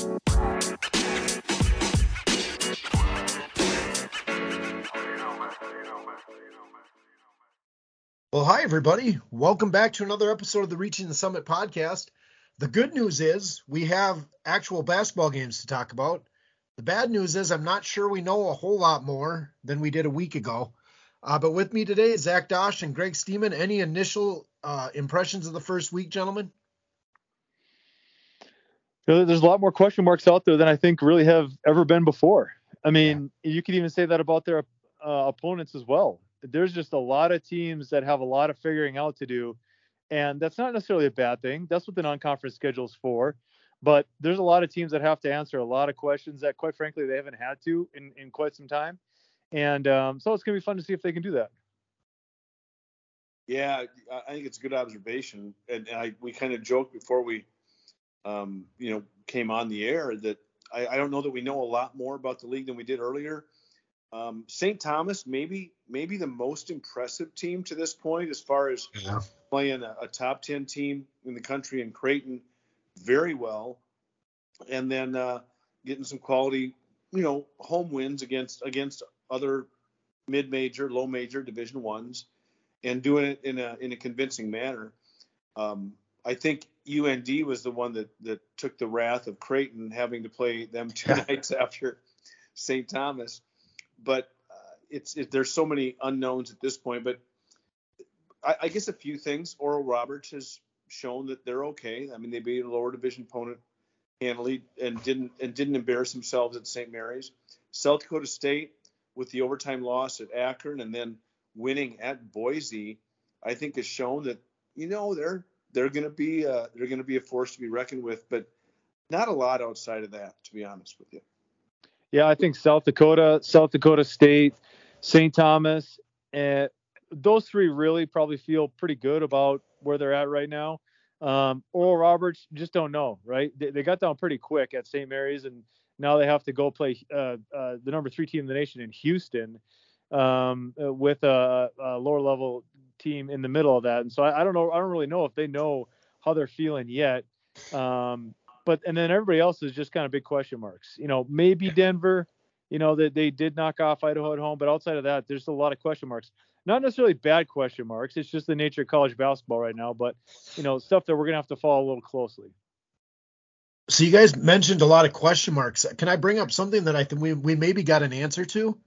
Well, hi, everybody. Welcome back to another episode of the Reaching the Summit podcast. The good news is we have actual basketball games to talk about. The bad news is I'm not sure we know a whole lot more than we did a week ago. Uh, but with me today is Zach Dosh and Greg Steeman. Any initial uh, impressions of the first week, gentlemen? There's a lot more question marks out there than I think really have ever been before. I mean, yeah. you could even say that about their uh, opponents as well there's just a lot of teams that have a lot of figuring out to do. And that's not necessarily a bad thing. That's what the non conference schedule is for. But there's a lot of teams that have to answer a lot of questions that, quite frankly, they haven't had to in, in quite some time. And um, so it's going to be fun to see if they can do that. Yeah, I think it's a good observation. And I, we kind of joked before we, um, you know, came on the air that I, I don't know that we know a lot more about the league than we did earlier. Um, St. Thomas, maybe maybe the most impressive team to this point as far as yeah. playing a, a, top 10 team in the country in Creighton very well, and then uh, getting some quality, you know, home wins against against other mid-major, low-major Division ones, and doing it in a in a convincing manner. Um, I think UND was the one that that took the wrath of Creighton having to play them two nights after St. Thomas but uh, it's it, there's so many unknowns at this point. But I, I, guess a few things. Oral Roberts has shown that they're okay. I mean, they beat a lower division opponent handily and didn't and didn't embarrass themselves at St. Mary's. South Dakota State with the overtime loss at Akron and then winning at Boise, I think has shown that you know they're they're going to be uh, they're going to be a force to be reckoned with, but not a lot outside of that, to be honest with you. Yeah, I think South Dakota, South Dakota State, St. Thomas, and those three really probably feel pretty good about where they're at right now. Um, Oral Roberts just don't know, right? They, they, got down pretty quick at St. Mary's, and now they have to go play uh, uh, the number three team in the nation in Houston um, with a, a, lower level team in the middle of that. And so I, I, don't know. I don't really know if they know how they're feeling yet. Um, but and then everybody else is just kind of big question marks. You know, maybe Denver, you know, that they, they did knock off Idaho at home, but outside of that, there's a lot of question marks. Not necessarily bad question marks. It's just the nature of college basketball right now, but you know, stuff that we're gonna have to follow a little closely. So you guys mentioned a lot of question marks. Can I bring up something that I think we we maybe got an answer to?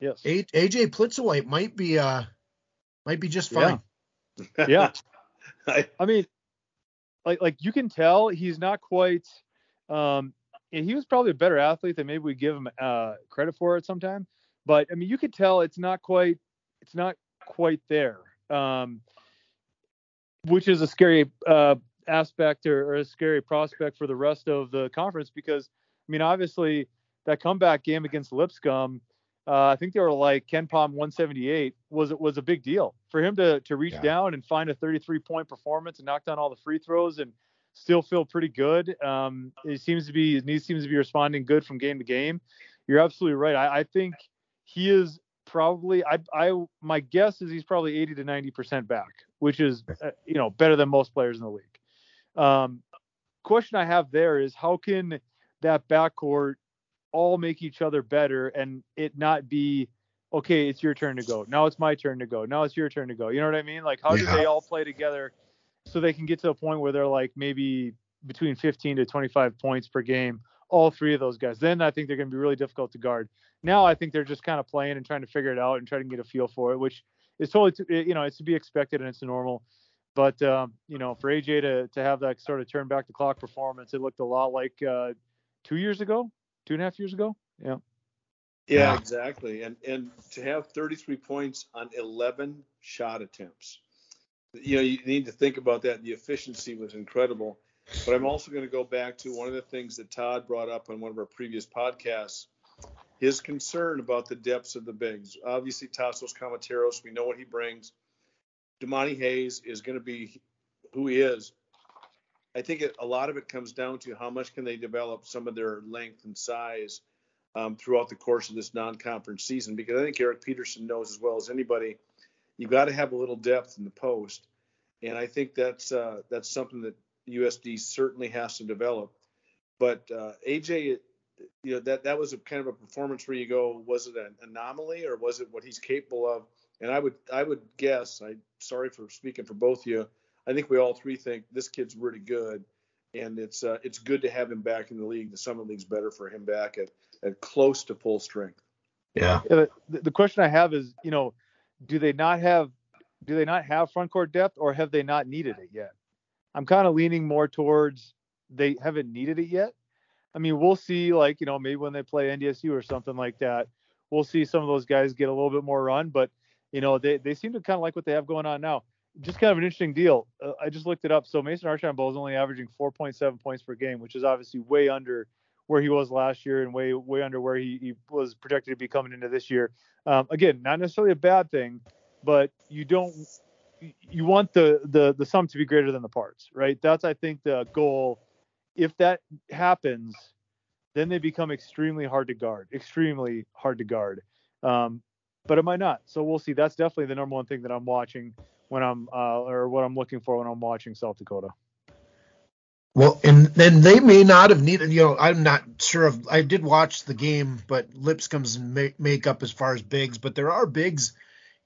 Yes. A- AJ Plitzuweit might be uh might be just fine. Yeah. yeah. I, I mean, like like you can tell he's not quite um he was probably a better athlete than maybe we give him uh, credit for at some time. But I mean, you could tell it's not quite it's not quite there, um, which is a scary uh, aspect or, or, a scary prospect for the rest of the conference because I mean, obviously that comeback game against Lipscomb uh, I think they were like KenPom 178 was was a big deal for him to to reach yeah. down and find a 33 point performance and knock down all the free throws and still feel pretty good. Um, it seems to be he seems to be responding good from game to game. You're absolutely right. I, I think he is probably I I my guess is he's probably 80 to 90 percent back, which is uh, you know better than most players in the league. Um, question I have there is how can that backcourt all make each other better and it not be okay it's your turn to go. Now it's my turn to go. Now it's your turn to go. You know what i mean? Like how yeah. do they all play together so they can get to a point where they're like maybe between 15 to 25 points per game all three of those guys? Then i think they're going to be really difficult to guard. Now i think they're just kind of playing and trying to figure it out and trying to get a feel for it which is totally to, you know it's to be expected and it's normal. But um, you know for aj to, to have that sort of turn back the clock performance it looked a lot like uh, two years ago two and a half years ago. Yeah. Yeah, exactly. And and to have 33 points on 11 shot attempts, you know, you need to think about that. The efficiency was incredible. But I'm also going to go back to one of the things that Todd brought up on one of our previous podcasts. His concern about the depths of the bigs. Obviously, Tassos Kamateros, we know what he brings. Damani Hayes is going to be who he is. I think it, a lot of it comes down to how much can they develop some of their length and size um, throughout the course of this non-conference season. Because I think Eric Peterson knows as well as anybody, you've got to have a little depth in the post, and I think that's uh, that's something that USD certainly has to develop. But uh, AJ, you know that that was a kind of a performance where you go, was it an anomaly or was it what he's capable of? And I would I would guess. I sorry for speaking for both of you. I think we all three think this kid's really good, and it's uh, it's good to have him back in the league. The Summit League's better for him back at at close to full strength. Yeah. yeah the, the question I have is, you know, do they not have do they not have front court depth or have they not needed it yet? I'm kind of leaning more towards they haven't needed it yet. I mean, we'll see, like, you know, maybe when they play NDSU or something like that, we'll see some of those guys get a little bit more run. But, you know, they, they seem to kind of like what they have going on now. Just kind of an interesting deal. Uh, I just looked it up. So Mason Archambault is only averaging 4.7 points per game, which is obviously way under where he was last year and way way under where he, he was projected to be coming into this year. Um, again, not necessarily a bad thing, but you don't you want the the the sum to be greater than the parts, right? That's I think the goal. If that happens, then they become extremely hard to guard, extremely hard to guard. Um, but it might not. So we'll see. That's definitely the number one thing that I'm watching when I'm uh, or what I'm looking for when I'm watching South Dakota. Well, and then they may not have needed, you know, I'm not sure of, I did watch the game, but Lipscomb's make, make up as far as bigs, but there are bigs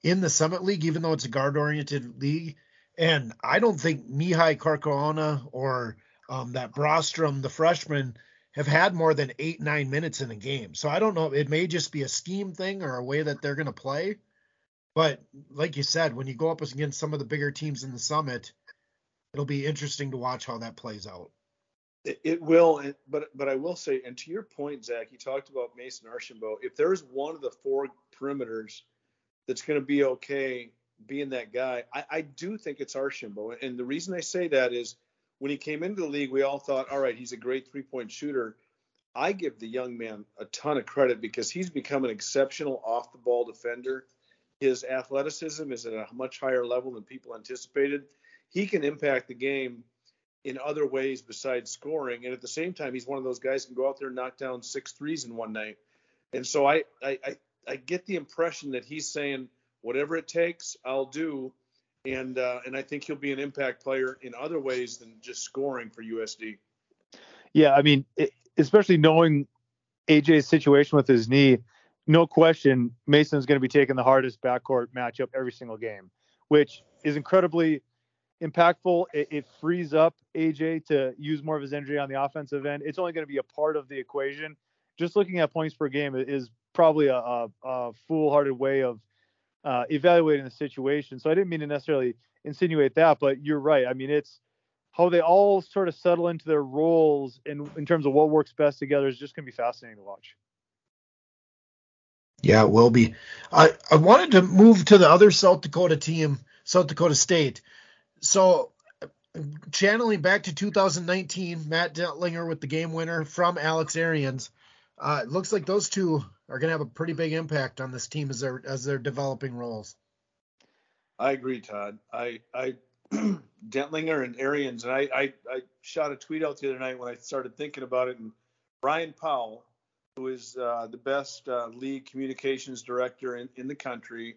in the Summit League, even though it's a guard oriented league. And I don't think Mihai Carcoana or um, that Brostrom, the freshman, have had more than eight, nine minutes in a game. So I don't know. It may just be a scheme thing or a way that they're going to play. But like you said, when you go up against some of the bigger teams in the Summit, it'll be interesting to watch how that plays out. It, it will, but but I will say, and to your point, Zach, you talked about Mason Archambault. If there's one of the four perimeters that's going to be okay being that guy, I, I do think it's Archambault. And the reason I say that is when he came into the league, we all thought, all right, he's a great three point shooter. I give the young man a ton of credit because he's become an exceptional off the ball defender. His athleticism is at a much higher level than people anticipated he can impact the game in other ways besides scoring. And at the same time, he's one of those guys who can go out there and knock down six threes in one night. And so I, I, I, I get the impression that he's saying, whatever it takes, I'll do. And, uh, and I think he'll be an impact player in other ways than just scoring for USD. Yeah, I mean, especially knowing AJ's situation with his knee, no question, Mason's going to be taking the hardest backcourt matchup every single game, which is incredibly impactful. It, it, frees up AJ to use more of his energy on the offensive end. It's only going to be a part of the equation. Just looking at points per game is probably a, a, a foolhardy way of uh, evaluating the situation. So I didn't mean to necessarily insinuate that, but you're right. I mean, it's how they all sort of settle into their roles in, in terms of what works best together is just going to be fascinating to watch. Yeah, it will be. I, I wanted to move to the other South Dakota team, South Dakota State so channeling back to 2019, Matt Dentlinger with the game winner from Alex Arians. Uh, it looks like those two are going to have a pretty big impact on this team as they're as they're developing roles. I agree, Todd. I I Dentlinger and Arians, and I, I I shot a tweet out the other night when I started thinking about it, and Brian Powell, who is uh, the best uh, league communications director in, in the country,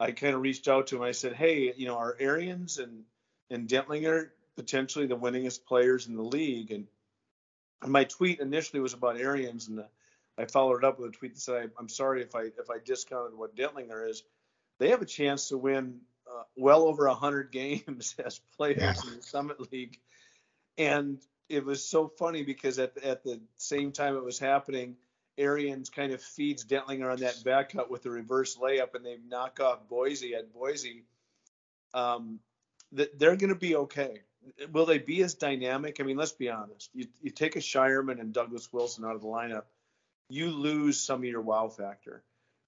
I kind of reached out to him. I said, hey, you know, are Arians and and Dentlinger potentially the winningest players in the league. And my tweet initially was about Arians, and I followed it up with a tweet that said, "I'm sorry if I if I discounted what Dentlinger is. They have a chance to win uh, well over 100 games as players yeah. in the Summit League." And it was so funny because at at the same time it was happening, Arians kind of feeds Dentlinger on that back cut with a reverse layup, and they knock off Boise at Boise. Um, they're going to be okay. Will they be as dynamic? I mean, let's be honest. You, you take a Scheierman and Douglas Wilson out of the lineup, you lose some of your wow factor.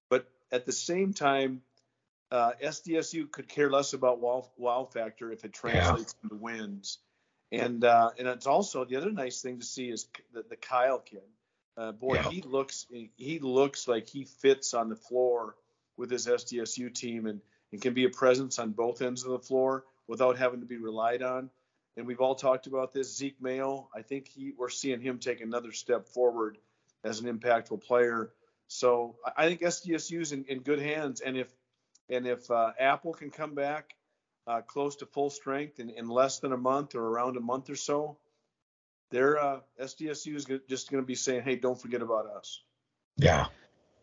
But at the same time, uh, SDSU could care less about wow, wow factor if it translates yeah. into wins. And uh, and it's also the other nice thing to see is the, the Kyle kid. Uh, boy, yeah. he looks he looks like he fits on the floor with his SDSU team and, and can be a presence on both ends of the floor without having to be relied on. And we've all talked about this. Zeke Mayo, I think he, we're seeing him take another step forward as an impactful player. So I think SDSU's in, in good hands. And if and if uh, Appel can come back uh, close to full strength in, in less than a month or around a month or so, They're uh, SDSU is just going to be saying, "Hey, don't forget about us." Yeah.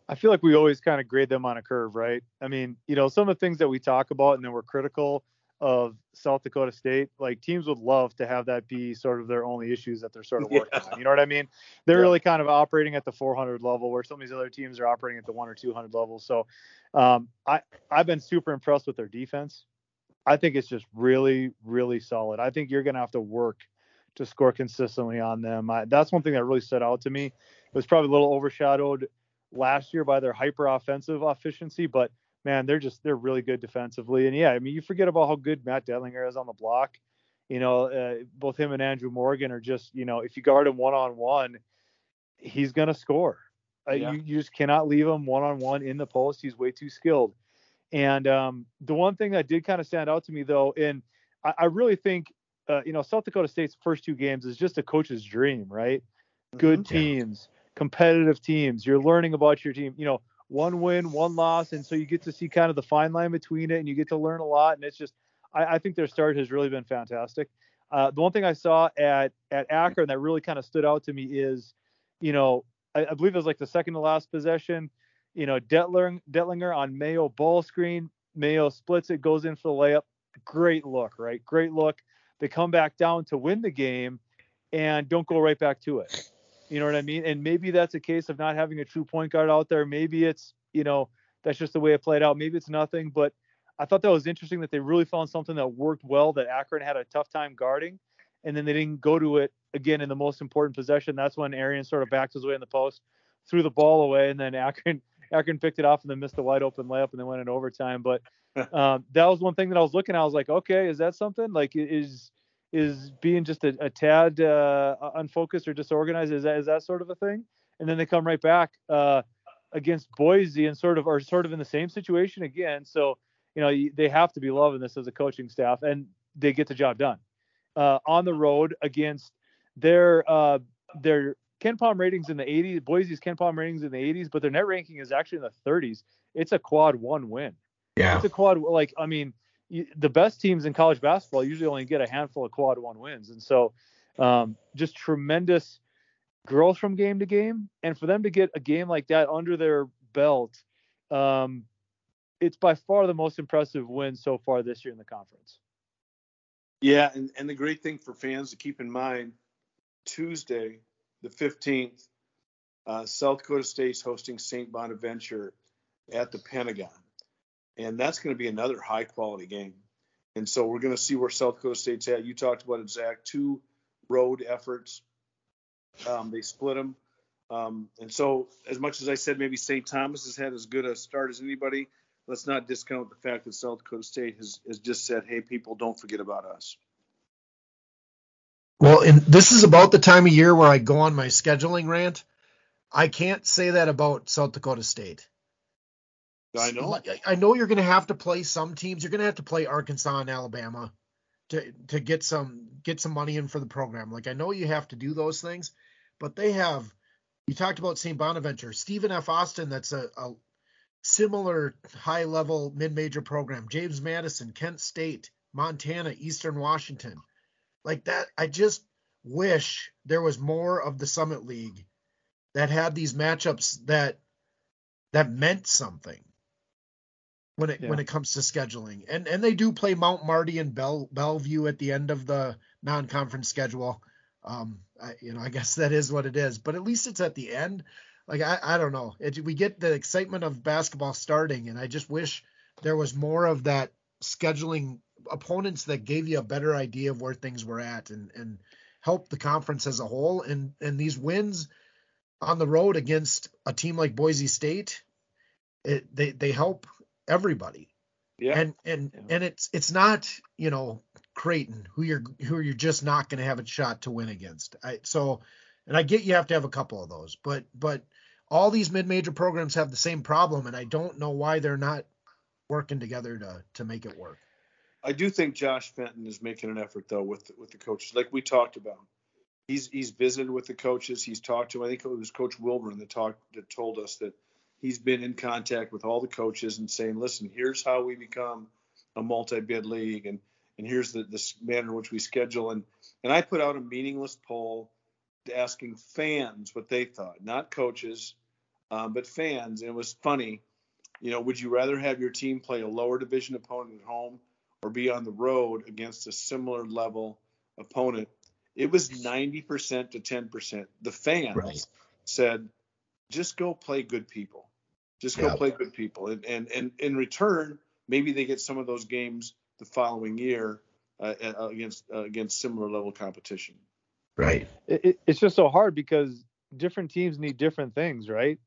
I feel like we always kind of grade them on a curve, right? I mean, you know, some of the things that we talk about and then we're critical of South Dakota State, like teams would love to have that be sort of their only issues that they're sort of working yeah. on. You know what I mean? They're yeah. really kind of operating at the 400 level, where some of these other teams are operating at the one or 200 level. So, um, I I've been super impressed with their defense. I think it's just really, really solid. I think you're going to have to work to score consistently on them. I, that's one thing that really stood out to me. It was probably a little overshadowed last year by their hyper offensive efficiency, but man, they're just they're really good defensively. And yeah, I mean, you forget about how good Matt Dentlinger is on the block. You know, uh, both him and Andrew Morgan are just you know, if you guard him one on one, he's gonna score. Uh, yeah. you, you just cannot leave him one on one in the post. He's way too skilled. And um, the one thing that did kind of stand out to me though, and I, I really think uh, you know South Dakota State's first two games is just a coach's dream, right? Good mm-hmm. teams, competitive teams. You're learning about your team. You know, one win, one loss, and so you get to see kind of the fine line between it, and you get to learn a lot. And it's just, I, I think their start has really been fantastic. Uh, the one thing I saw at at Akron that really kind of stood out to me is, you know, I, I believe it was like the second to last possession. You know, Dentlinger, Dentlinger on Mayo ball screen. Mayo splits it, goes in for the layup. Great look, right? Great look. They come back down to win the game and don't go right back to it. You know what I mean? And maybe that's a case of not having a true point guard out there. Maybe it's, you know, that's just the way it played out. Maybe it's nothing, but I thought that was interesting that they really found something that worked well that Akron had a tough time guarding. And then they didn't go to it again in the most important possession. That's when Arian sort of backed his way in the post, threw the ball away, and then Akron Akron picked it off and then missed a wide open layup and then went in overtime. But um, that was one thing that I was looking at. I was like, okay, is that something? Like, is is being just a, a tad uh, unfocused or disorganized. Is that is that sort of a thing? And then they come right back uh, against Boise and sort of are sort of in the same situation again. So you know they have to be loving this as a coaching staff, and they get the job done uh, on the road against their uh, their KenPom ratings in the 80s. Boise's KenPom ratings in the 80s, but their net ranking is actually in the 30s. It's a quad one win. Yeah, it's a quad like I mean the best teams in college basketball usually only get a handful of quad one wins, and so um, just tremendous growth from game to game. And for them to get a game like that under their belt, um, it's by far the most impressive win so far this year in the conference. Yeah, and, and the great thing for fans to keep in mind, Tuesday, the 15th, uh, South Dakota State's hosting St. Bonaventure at the Pentagon and that's going to be another high quality game. And so we're going to see where South Dakota State's at. You talked about it, Zach. Two road efforts. Um, they split them. Um, and so, as much as I said, maybe St. Thomas has had as good a start as anybody. Let's not discount the fact that South Dakota State has, has just said, "Hey, people, don't forget about us." Well, and this is about the time of year where I go on my scheduling rant. I can't say that about South Dakota State. I know. I know you're going to have to play some teams. You're going to have to play Arkansas and Alabama to to get some get some money in for the program. Like I know you have to do those things, but they have. You talked about St. Bonaventure, Stephen F. Austin. That's a, a similar high level mid major program. James Madison, Kent State, Montana, Eastern Washington, like that. I just wish there was more of the Summit League that had these matchups that that meant something when it yeah. when it comes to scheduling. And and they do play Mount Marty and Bell Bellevue at the end of the non-conference schedule. Um, I, you know, I guess that is what it is. But at least it's at the end. Like I, I don't know. It, we get the excitement of basketball starting, and I just wish there was more of that scheduling opponents that gave you a better idea of where things were at and and help the conference as a whole. And and these wins on the road against a team like Boise State, it, they they help everybody. Yeah. And and yeah. and it's it's not you know Creighton who you're who you're just not going to have a shot to win against. I, so and I get you have to have a couple of those, but but all these mid-major programs have the same problem, and I don't know why they're not working together to to make it work. I do think Josh Fenton is making an effort though with with the coaches, like we talked about. He's he's visited with the coaches. He's talked to. I think it was Coach Wulbrun that talked that told us that he's been in contact with all the coaches and saying, listen, here's how we become a multi-bid league, and and here's the this manner in which we schedule. And and I put out a meaningless poll asking fans what they thought, not coaches, um, but fans. And it was funny. You know, would you rather have your team play a lower division opponent at home or be on the road against a similar level opponent? It was 90% to 10%. The fans right. said, just go play good people. Just go yeah. play good people. And, and, and in return, maybe they get some of those games the following year uh, uh against uh, against similar level competition. Right. It, it's just so hard because different teams need different things, right?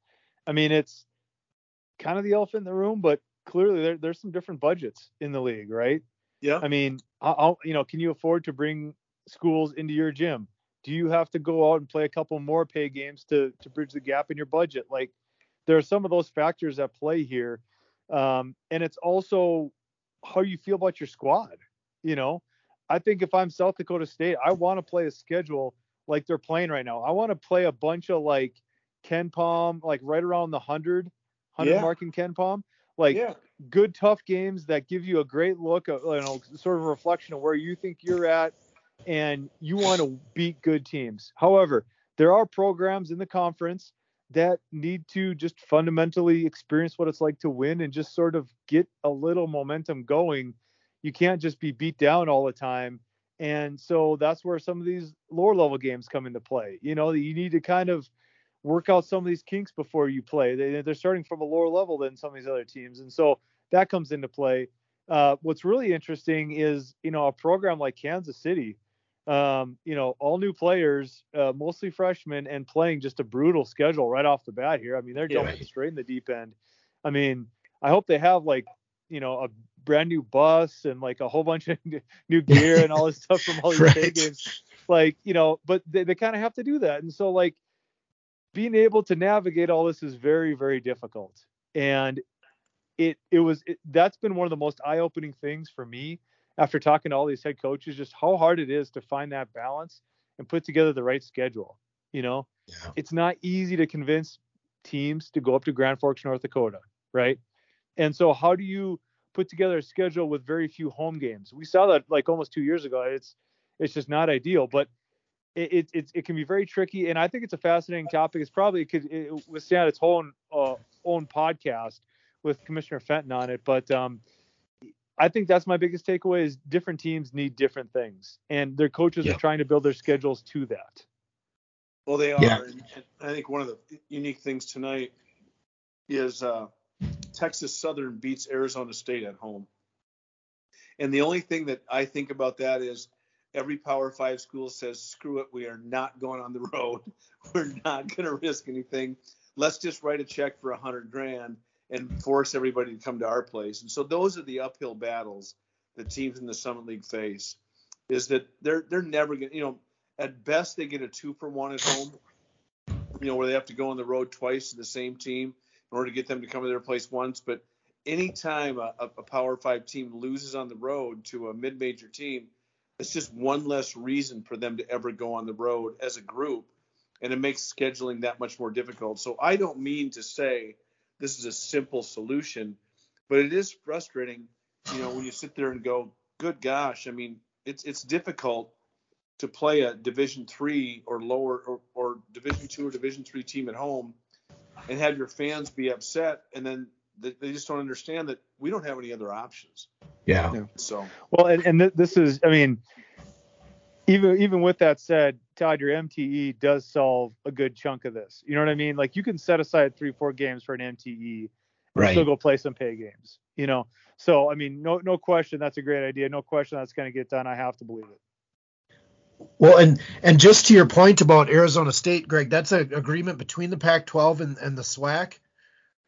I mean, it's kind of the elephant in the room, but clearly there, there's some different budgets in the league, right? Yeah. I mean, I'll, you know, can you afford to bring schools into your gym? Do you have to go out and play a couple more pay games to to bridge the gap in your budget? Like, there are some of those factors at play here, um, and it's also how you feel about your squad. You know, I think if I'm South Dakota State, I want to play a schedule like they're playing right now. I want to play a bunch of like KenPom, like right around the 100, 100 yeah. mark in KenPom. Like yeah. good, tough games that give you a great look, of, you know, sort of a reflection of where you think you're at, and you want to beat good teams. However, there are programs in the conference that need to just fundamentally experience what it's like to win and just sort of get a little momentum going. You can't just be beat down all the time. And so that's where some of these lower level games come into play. You know, you need to kind of work out some of these kinks before you play. They, they're starting from a lower level than some of these other teams. And so that comes into play. Uh, what's really interesting is, you know, a program like Kansas City, um, you know, all new players, uh, mostly freshmen, and playing just a brutal schedule right off the bat here. I mean, they're jumping yeah. straight in the deep end. I mean, I hope they have like, you know, a brand new bus and like a whole bunch of new gear and all this stuff from all these right. games. Like, you know, but they, they kind of have to do that. And so, like, being able to navigate all this is very, very difficult. And it, it was, it, that's been one of the most eye opening things for me after talking to all these head coaches, just how hard it is to find that balance and put together the right schedule. You know, yeah. it's not easy to convince teams to go up to Grand Forks, North Dakota, right? And so, how do you put together a schedule with very few home games? We saw that like almost two years ago. It's it's just not ideal, but it it, it can be very tricky. And I think it's a fascinating topic. It's probably it could it withstand its own uh, own podcast with Commissioner Fenton on it, but um, I think that's my biggest takeaway is different teams need different things, and their coaches yeah. are trying to build their schedules to that. Well, they are. Yeah. And I think one of the unique things tonight is uh, Texas Southern beats Arizona State at home. And the only thing that I think about that is every Power Five school says, screw it, we are not going on the road. We're not going to risk anything. Let's just write a check for a hundred grand and force everybody to come to our place. And so those are the uphill battles that teams in the Summit League face. Is that they're they're never going to, you know, at best they get a two for one at home, you know, where they have to go on the road twice to the same team in order to get them to come to their place once. But anytime a, a Power Five team loses on the road to a mid-major team, it's just one less reason for them to ever go on the road as a group, and it makes scheduling that much more difficult. So I don't mean to say this is a simple solution, but it is frustrating, you know, when you sit there and go, good gosh, I mean, it's it's difficult to play a Division three or lower or, or Division two or Division three team at home and have your fans be upset, and then they just don't understand that we don't have any other options. Yeah. yeah. So well, and, and this is, I mean, even even with that said, Todd, your MTE does solve a good chunk of this. You know what I mean? Like you can set aside three, four games for an MTE and right. still go play some pay games. You know, so I mean, no no question, that's a great idea. No question, that's going to get done. I have to believe it. Well, and and just to your point about Arizona State, Greg, that's an agreement between the Pac-12 and, and the SWAC.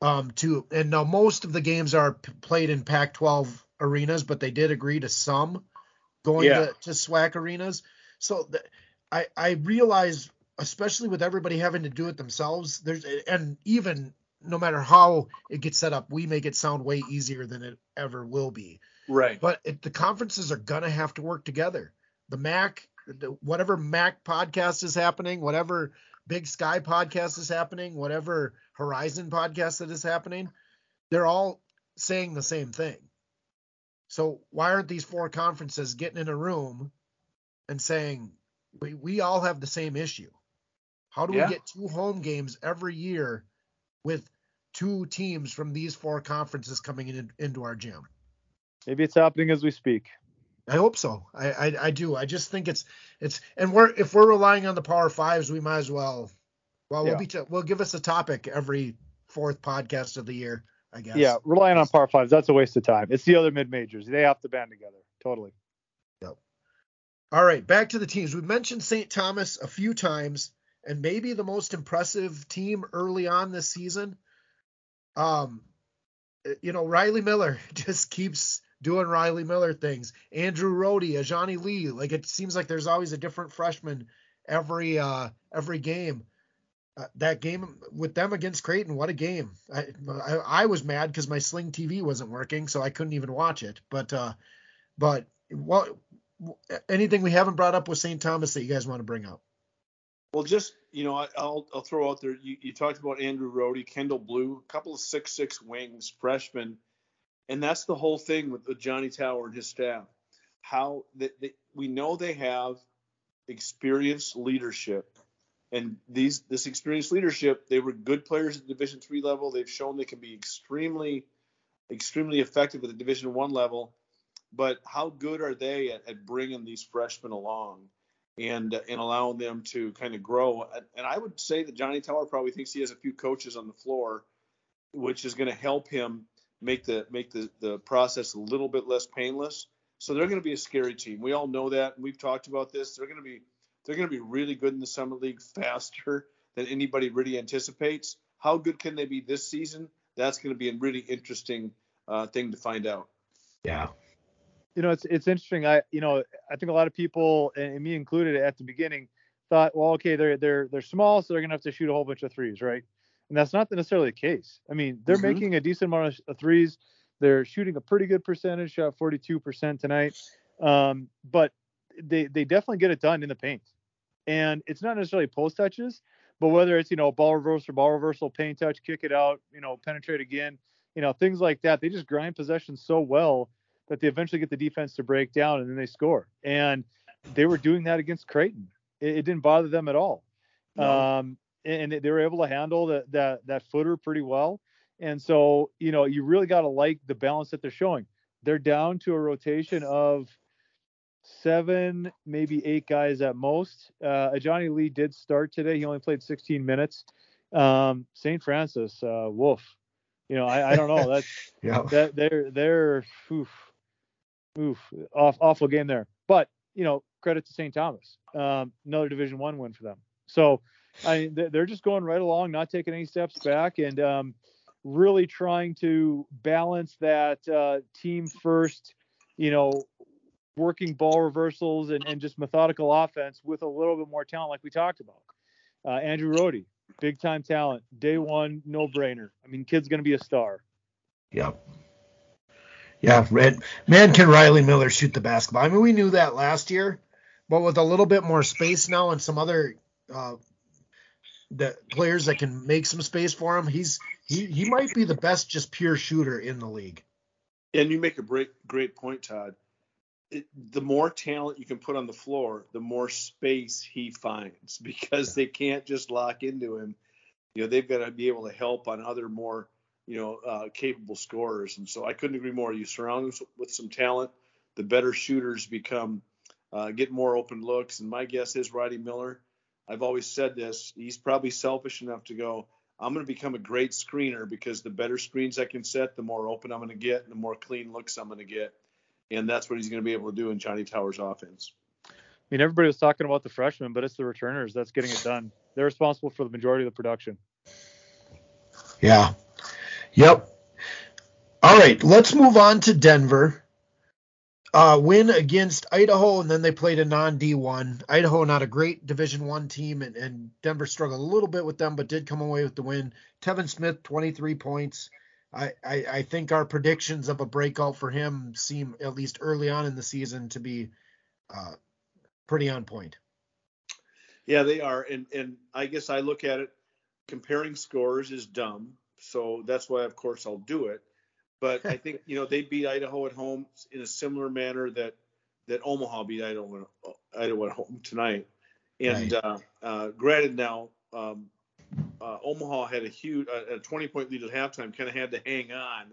Um, to and now most of the games are p- played in Pac-12 arenas, but they did agree to some going yeah. to, to SWAC arenas. So the, I I realize, especially with everybody having to do it themselves, there's and even no matter how it gets set up, we make it sound way easier than it ever will be. Right. But it, the conferences are gonna have to work together. The MAC, the, whatever MAC podcast is happening, whatever Big Sky podcast is happening, whatever Horizon podcast that is happening, they're all saying the same thing. So why aren't these four conferences getting in a room and saying we, we all have the same issue? How do yeah. we get two home games every year with two teams from these four conferences coming in, into our gym? Maybe it's happening as we speak. I hope so. I, I, I do. I just think it's it's and we're if we're relying on the power fives, we might as well. Well, we'll be t- we'll give us a topic every fourth podcast of the year. I guess. Yeah, relying on power fives that's a waste of time. It's the other mid majors. They have to band together. Totally. Yep. All right, back to the teams. We've mentioned St. Thomas a few times, and maybe the most impressive team early on this season. Um, you know, Riley Miller just keeps doing Riley Miller things. Andrew Rohde, Ajani Lee, like it seems like there's always a different freshman every uh every game. Uh, that game with them against Creighton, what a game! I I, I was mad because my Sling TV wasn't working, so I couldn't even watch it. But uh, but what anything we haven't brought up with St. Thomas that you guys want to bring up? Well, just you know, I, will I'll throw out there. You, you talked about Andrew Rohde, Kendall Blue, a couple of six six wings, freshmen and that's the whole thing with, with Johnny Tauer and his staff. How that we know they have experienced leadership, and these this experienced leadership, they were good players at the Division three level. They've shown they can be extremely, extremely effective at the Division one level. But how good are they at, at bringing these freshmen along? and and allowing them to kind of grow. And I would say that Johnny Tauer probably thinks he has a few coaches on the floor, which is going to help him make the make the, the process a little bit less painless. So they're going to be a scary team. We all know that, we've talked about this. They're going to be they're going to be really good in the Summit League faster than anybody really anticipates. How good can they be this season? That's going to be a really interesting uh, thing to find out. Yeah. You know, it's it's interesting. I you know I think a lot of people, and me included, at the beginning, thought, well, okay, they're they're they're small, so they're going to have to shoot a whole bunch of threes, right? and that's not necessarily the case. I mean, they're mm-hmm. making a decent amount of threes. They're shooting a pretty good percentage, shot 42% tonight. Um, but they they definitely get it done in the paint. And it's not necessarily post touches, but whether it's you know ball reversal, ball reversal, paint touch, kick it out, you know, penetrate again, you know, things like that. They just grind possession so well that they eventually get the defense to break down and then they score. And they were doing that against Creighton. It, it didn't bother them at all. No. Um, and they were able to handle that that that footer pretty well. And so, you know, you really got to like the balance that they're showing. They're down to a rotation of seven, maybe eight guys at most. Uh, Johnny Lee did start today. He only played 16 minutes. Um, St. Francis, uh, Wolf. You know, I, I don't know. That's yeah. that they're they're oof, oof, off, awful game there. But you know, credit to St. Thomas. Um, another Division One win for them. So I they're just going right along, not taking any steps back, and um, really trying to balance that uh, team first, you know, working ball reversals and, and just methodical offense with a little bit more talent, like we talked about. Uh, Andrew Rohde, big time talent, day one, no brainer. I mean, kid's going to be a star. Yep. Yeah, Red, man, can Riley Miller shoot the basketball? I mean, we knew that last year, but with a little bit more space now and some other uh, the players that can make some space for him. He's he he might be the best just pure shooter in the league. And you make a great great point, Todd. It, the more talent you can put on the floor, the more space he finds because they can't just lock into him. You know, they've got to be able to help on other more, you know, uh, capable scorers. And so I couldn't agree more. You surround them with some talent, the better shooters become, uh, get more open looks. And my guess is Roddy Miller I've always said this. He's probably selfish enough to go, I'm going to become a great screener because the better screens I can set, the more open I'm going to get, and the more clean looks I'm going to get. And that's what he's going to be able to do in Johnny Tauer's offense. I mean, everybody was talking about the freshmen, but it's the returners that's getting it done. They're responsible for the majority of the production. Yeah. Yep. All right, let's move on to Denver uh, win against Idaho, and then they played a non D1. Idaho, not a great Division One team, and, and Denver struggled a little bit with them, but did come away with the win. Tevin Smith, 23 points. I, I, I think our predictions of a breakout for him seem, at least early on in the season, to be uh, pretty on point. Yeah, they are, and and I guess I look at it comparing scores is dumb, so that's why, of course, I'll do it. But I think you know they beat Idaho at home in a similar manner that that Omaha beat Idaho, Idaho at home tonight. And right. uh, uh, granted, now um, uh, Omaha had a huge a 20 point lead at halftime, kind of had to hang on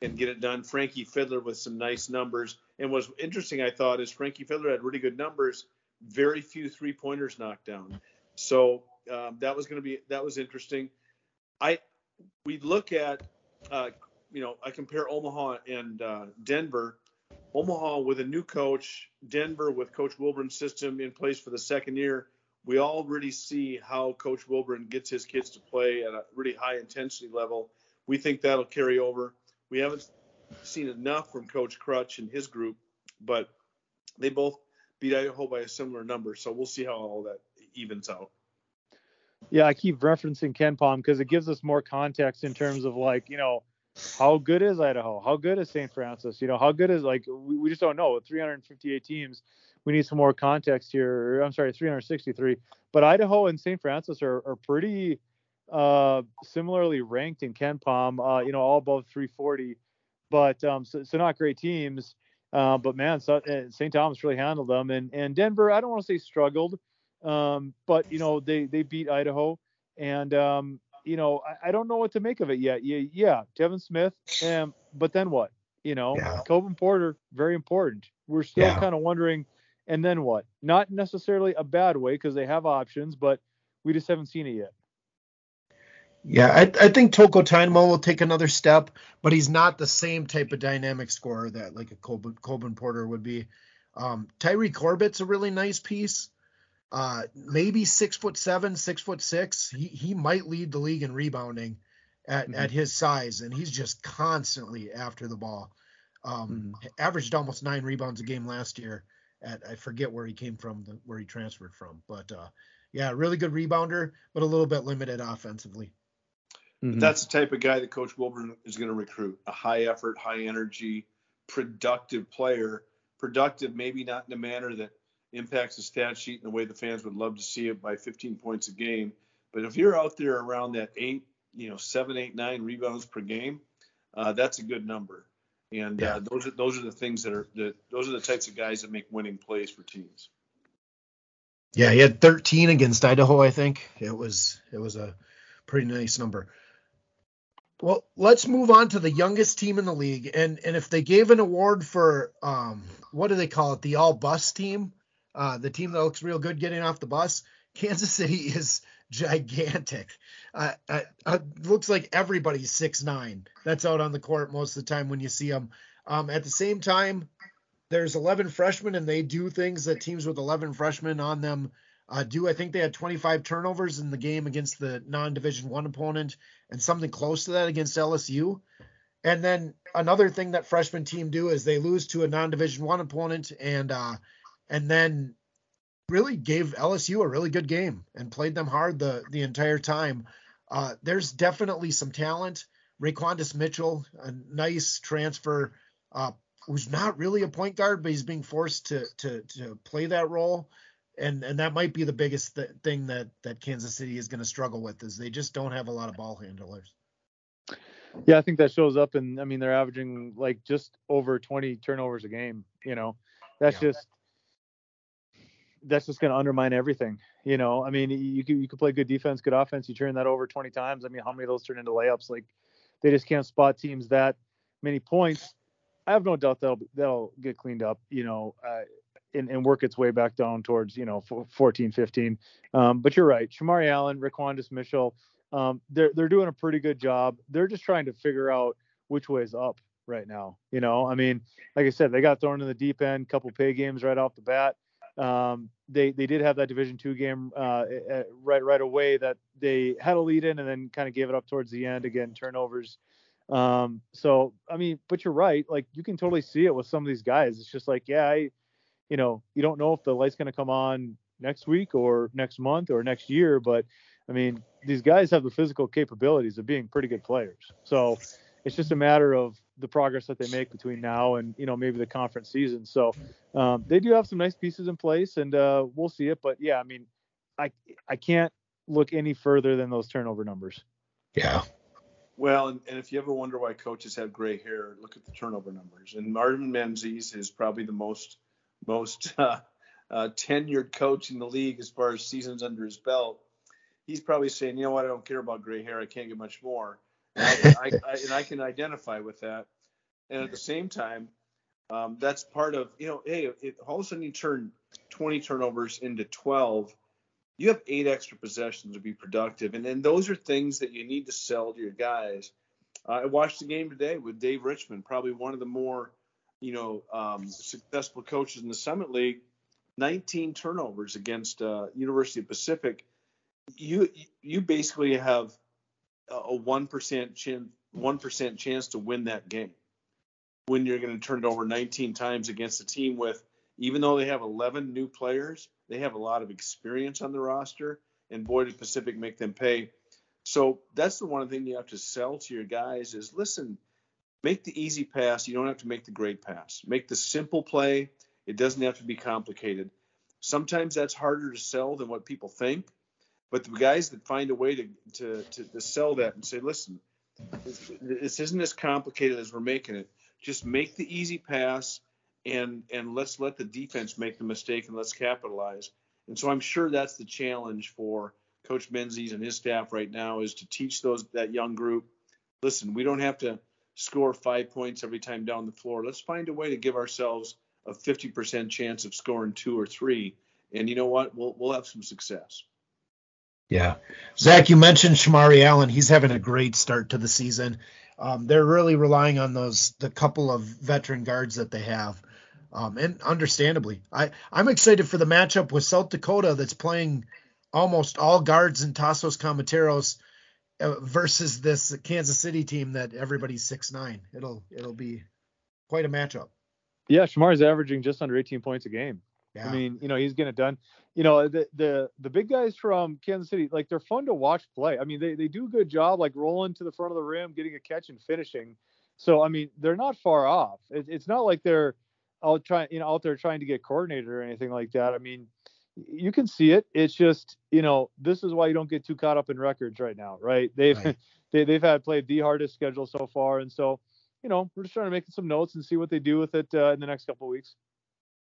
and get it done. Frankie Fidler with some nice numbers. And what's interesting, I thought, is Frankie Fidler had really good numbers, very few three pointers knocked down. So um, that was going to be that was interesting. I we look at uh, you know I compare Omaha and uh, Denver. Omaha with a new coach, Denver with Coach Wulbrun's system in place for the second year. We already see how Coach Wulbrun gets his kids to play at a really high intensity level. We think that'll carry over. We haven't seen enough from Coach Crutch and his group, but they both beat Idaho by a similar number. So we'll see how all that evens out. Yeah, I keep referencing KenPom because it gives us more context in terms of like, you know, how good is Idaho? How good is St. Francis? You know, how good is like we, we just don't know. 358 teams, we need some more context here. I'm sorry, 363. But Idaho and St. Francis are, are pretty uh, similarly ranked in KenPom. Uh, you know, all above 340. But um, so, so not great teams. Uh, but man, so, St. Thomas really handled them. And and Denver, I don't want to say struggled, um, but you know they they beat Idaho. And um, you know, I, I, don't know what to make of it yet. Yeah, yeah, Tevin Smith, um, but then what? You know, yeah. Coban Porter, very important. We're still yeah. kind of wondering, and then what? Not necessarily a bad way because they have options, but we just haven't seen it yet. Yeah, I, I think Touko Tainamo will take another step, but he's not the same type of dynamic scorer that like a Coban, Coban Porter would be. Um, Tyree Corbett's a really nice piece. Uh, maybe six foot seven, six foot six. He he might lead the league in rebounding at, mm-hmm. at his size, and he's just constantly after the ball. Um, mm-hmm. Averaged almost nine rebounds a game last year. At I forget where he came from, the, where he transferred from, but uh, yeah, really good rebounder, but a little bit limited offensively. Mm-hmm. That's the type of guy that Coach Wulbrun is going to recruit: a high effort, high energy, productive player. Productive, maybe not in a manner that impacts the stat sheet in the way the fans would love to see it by 15 points a game. But if you're out there around that eight, you know, seven, eight, nine rebounds per game, uh, that's a good number. And yeah. uh, those are those are the things that are the those are the types of guys that make winning plays for teams. Yeah, he had 13 against Idaho, I think. It was it was a pretty nice number. Well, let's move on to the youngest team in the league, and and if they gave an award for um, what do they call it, the all bus team, uh, the team that looks real good getting off the bus. Kansas City is gigantic. Uh, uh, uh, looks like everybody's six nine. That's out on the court most of the time when you see them. Um, at the same time, there's 11 freshmen, and they do things that teams with 11 freshmen on them uh, do. I think they had 25 turnovers in the game against the non-division one opponent, and something close to that against LSU. And then another thing that freshman team do is they lose to a non-division one opponent, and uh, and then really gave LSU a really good game and played them hard the the entire time. Uh, there's definitely some talent. RayQuawndis Mitchell, a nice transfer, uh, who's not really a point guard, but he's being forced to to to play that role, and and that might be the biggest th- thing that that Kansas City is going to struggle with is they just don't have a lot of ball handlers. Yeah, I think that shows up, and I mean they're averaging like just over 20 turnovers a game. You know, that's yeah. just that's just going to undermine everything. You know, I mean, you can you can play good defense, good offense. You turn that over 20 times. I mean, how many of those turn into layups? Like, they just can't spot teams that many points. I have no doubt that'll that'll get cleaned up. You know, uh, and, and work its way back down towards you know 14, 15. Um, but you're right, Shemarri Allen, RayQuawndis Mitchell, um, they're they're doing a pretty good job. They're just trying to figure out which way is up right now. You know, I mean, like I said, they got thrown in the deep end, couple pay games right off the bat. Um, they they did have that Division two game uh, right right away that they had a lead in and then kind of gave it up towards the end again turnovers. Um, so I mean, but you're right. Like you can totally see it with some of these guys. It's just like, yeah, I, you know, you don't know if the light's gonna come on next week or next month or next year, but I mean, these guys have the physical capabilities of being pretty good players. So it's just a matter of the progress that they make between now and you know maybe the conference season. So um, they do have some nice pieces in place, and uh, we'll see it. But yeah, I mean, I I can't look any further than those turnover numbers. Yeah. Well, and, and if you ever wonder why coaches have gray hair, look at the turnover numbers. And Marvin Menzies is probably the most most uh, uh, tenured coach in the league as far as seasons under his belt. he's probably saying, you know what, I don't care about gray hair. I can't get much more. And I, I, I, and I can identify with that. And at the same time, um, that's part of, you know, hey, all of a sudden you turn 20 turnovers into 12, you have eight extra possessions to be productive. And then those are things that you need to sell to your guys. Uh, I watched the game today with Dave Richman, probably one of the more, you know, um, successful coaches in the Summit League. 19 turnovers against uh, University of Pacific. You you basically have a one percent chance one percent chance to win that game when you're going to turn it over 19 times against a team with even though they have 11 new players, they have a lot of experience on the roster, and boy did Pacific make them pay. So that's the one thing you have to sell to your guys is listen, make the easy pass. You don't have to make the great pass. Make the simple play. It doesn't have to be complicated. Sometimes that's harder to sell than what people think. But the guys that find a way to, to, to, to sell that and say, listen, this, this isn't as complicated as we're making it. Just make the easy pass and and let's let the defense make the mistake and let's capitalize. And so I'm sure that's the challenge for Coach Menzies and his staff right now is to teach those that young group. Listen, we don't have to score five points every time down the floor. Let's find a way to give ourselves a 50% chance of scoring two or three. And you know what? We'll we'll have some success. Yeah, Zach, you mentioned Shemarri Allen. He's having a great start to the season. Um, they're really relying on those the couple of veteran guards that they have. Um, and understandably, I, I'm excited for the matchup with South Dakota that's playing almost all guards and Tasos Kamateros uh, versus this Kansas City team that everybody's six nine. It'll it'll be quite a matchup. Yeah, Shamar's averaging just under 18 points a game. Yeah. I mean, you know, he's getting it done. You know, the the the big guys from Kansas City, like they're fun to watch play. I mean, they they do a good job, like rolling to the front of the rim, getting a catch and finishing. So I mean, they're not far off. It, it's not like they're out trying, you know, out there trying to get coordinated or anything like that. I mean, you can see it. It's just, you know, this is why you don't get too caught up in records right now, right? They've right. they, they've had played the hardest schedule so far, and so, you know, we're just trying to make some notes and see what they do with it uh, in the next couple of weeks.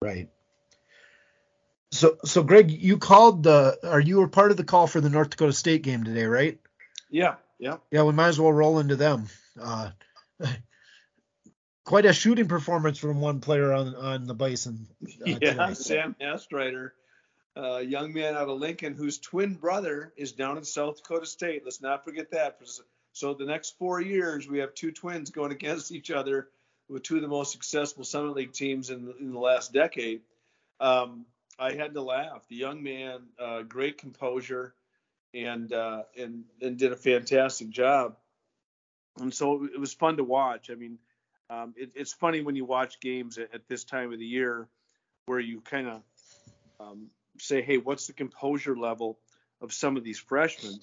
Right. So, so Greg, you called the, or you were part of the call for the North Dakota State game today, right? Yeah, yeah. Yeah, we might as well roll into them. Uh, quite a shooting performance from one player on on the Bison. Uh, yeah, tonight. Sam Hastreiter, a young man out of Lincoln whose twin brother is down in South Dakota State. Let's not forget that. So the next four years, we have two twins going against each other with two of the most successful Summit League teams in the, in the last decade. Um, I had to laugh. The young man, uh, great composure, and uh, and and did a fantastic job. And so it was fun to watch. I mean, um, it, it's funny when you watch games at, at, this time of the year where you kind of um, say, hey, what's the composure level of some of these freshmen?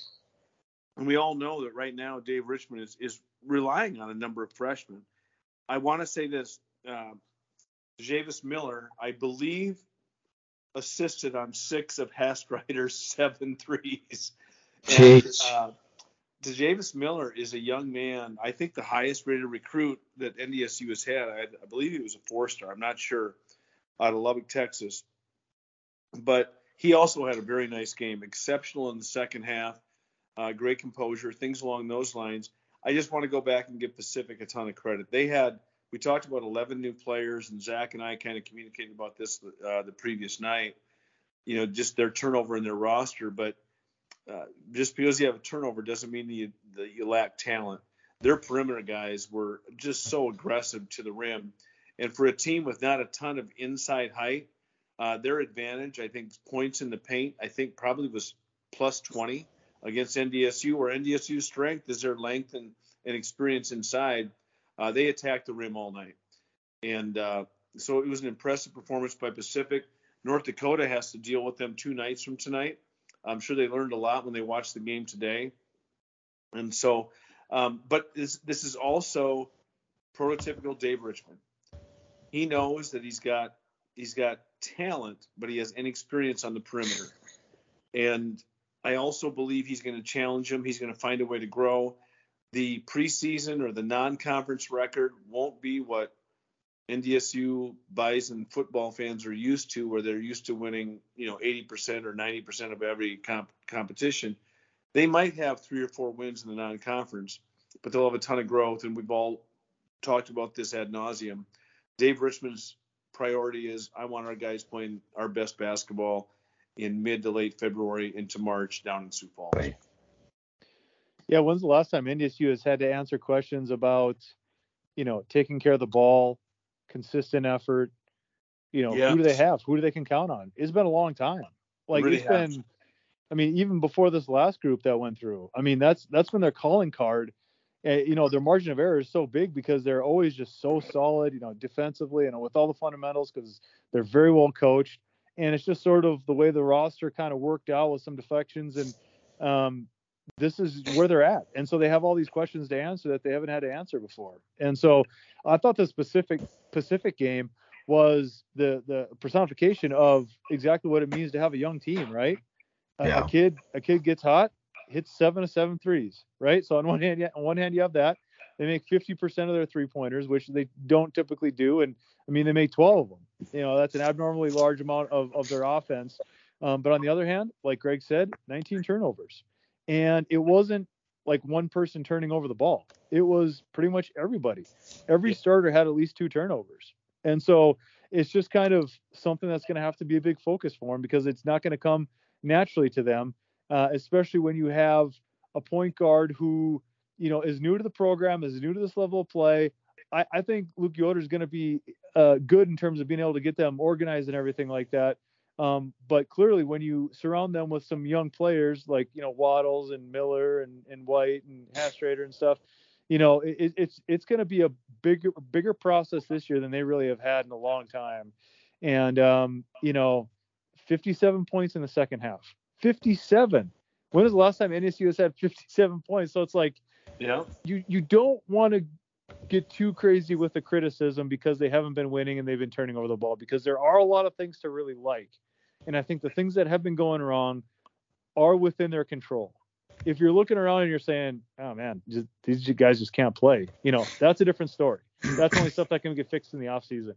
And we all know that right now Dave Richman is, is relying on a number of freshmen. I want to say this uh, Javis Miller, I believe, assisted on six of Hastreiter's seven threes. And, uh, Tajavis Miller is a young man. I think the highest rated recruit that NDSU has had. I, I believe he was a four star. I'm not sure out of Lubbock, Texas. But he also had a very nice game, exceptional in the second half, uh, great composure, things along those lines. I just want to go back and give Pacific a ton of credit. They had, we talked about 11 new players, and Zach and I kind of communicated about this uh, the previous night. You know, just their turnover in their roster, but uh, just because you have a turnover doesn't mean that you, that you lack talent. Their perimeter guys were just so aggressive to the rim. And for a team with not a ton of inside height, uh, their advantage, I think, points in the paint, I think probably was plus 20 against NDSU, where NDSU's strength is their length and, and experience inside. Uh, they attacked the rim all night. And uh, so it was an impressive performance by Pacific. North Dakota has to deal with them two nights from tonight. I'm sure they learned a lot when they watched the game today. And so, um, but this, this is also prototypical Dave Richman. He knows that he's got he's got talent, but he has inexperience on the perimeter. And I also believe he's going to challenge him. He's going to find a way to grow. The preseason or the non-conference record won't be what NDSU Bison football fans are used to, where they're used to winning, you know, 80% or 90% of every comp- competition. they might have three or four wins in the non-conference, but they'll have a ton of growth. And we've all talked about this ad nauseum. Dave Richman's priority is I want our guys playing our best basketball in mid to late February into March down in Sioux Falls. Right. Yeah, when's the last time NDSU has had to answer questions about, you know, taking care of the ball, consistent effort? You know, yeah. who do they have? Who do they can count on? It's been a long time. Like really it's has. been I mean, even before this last group that went through, I mean, that's that's been their calling card. Uh, you know, their margin of error is so big because they're always just so solid, you know, defensively and with all the fundamentals because they're very well coached. And it's just sort of the way the roster kind of worked out with some defections and um, this is where they're at. And so they have all these questions to answer that they haven't had to answer before. And so I thought the specific Pacific game was the the personification of exactly what it means to have a young team, right? yeah. a kid a kid gets hot, hits seven of seven threes, right? So on one hand, on one hand you have that. They make 50% of their three pointers, which they don't typically do, and I mean they make 12 of them. You know that's an abnormally large amount of of their offense. Um, but on the other hand, like Greg said, 19 turnovers, and it wasn't like one person turning over the ball. It was pretty much everybody. Every starter had at least two turnovers, and so it's just kind of something that's going to have to be a big focus for him because it's not going to come naturally to them, uh, especially when you have a point guard who, you know, is new to the program, is new to this level of play. I, I think Luke Yoder is going to be uh, good in terms of being able to get them organized and everything like that. Um, but clearly, when you surround them with some young players like you know Waddles and Miller and, and White and Hastreiter and stuff, you know it, it's it's going to be a bigger bigger process this year than they really have had in a long time. And um, you know, 57 points in the second half. 57. When was the last time NSU has had 57 points? So it's like, yeah, you you don't want to get too crazy with the criticism because they haven't been winning and they've been turning over the ball because there are a lot of things to really like. And I think the things that have been going wrong are within their control. If you're looking around and you're saying, "Oh man, just, these guys just can't play," you know, that's a different story. That's only stuff that can get fixed in the off season.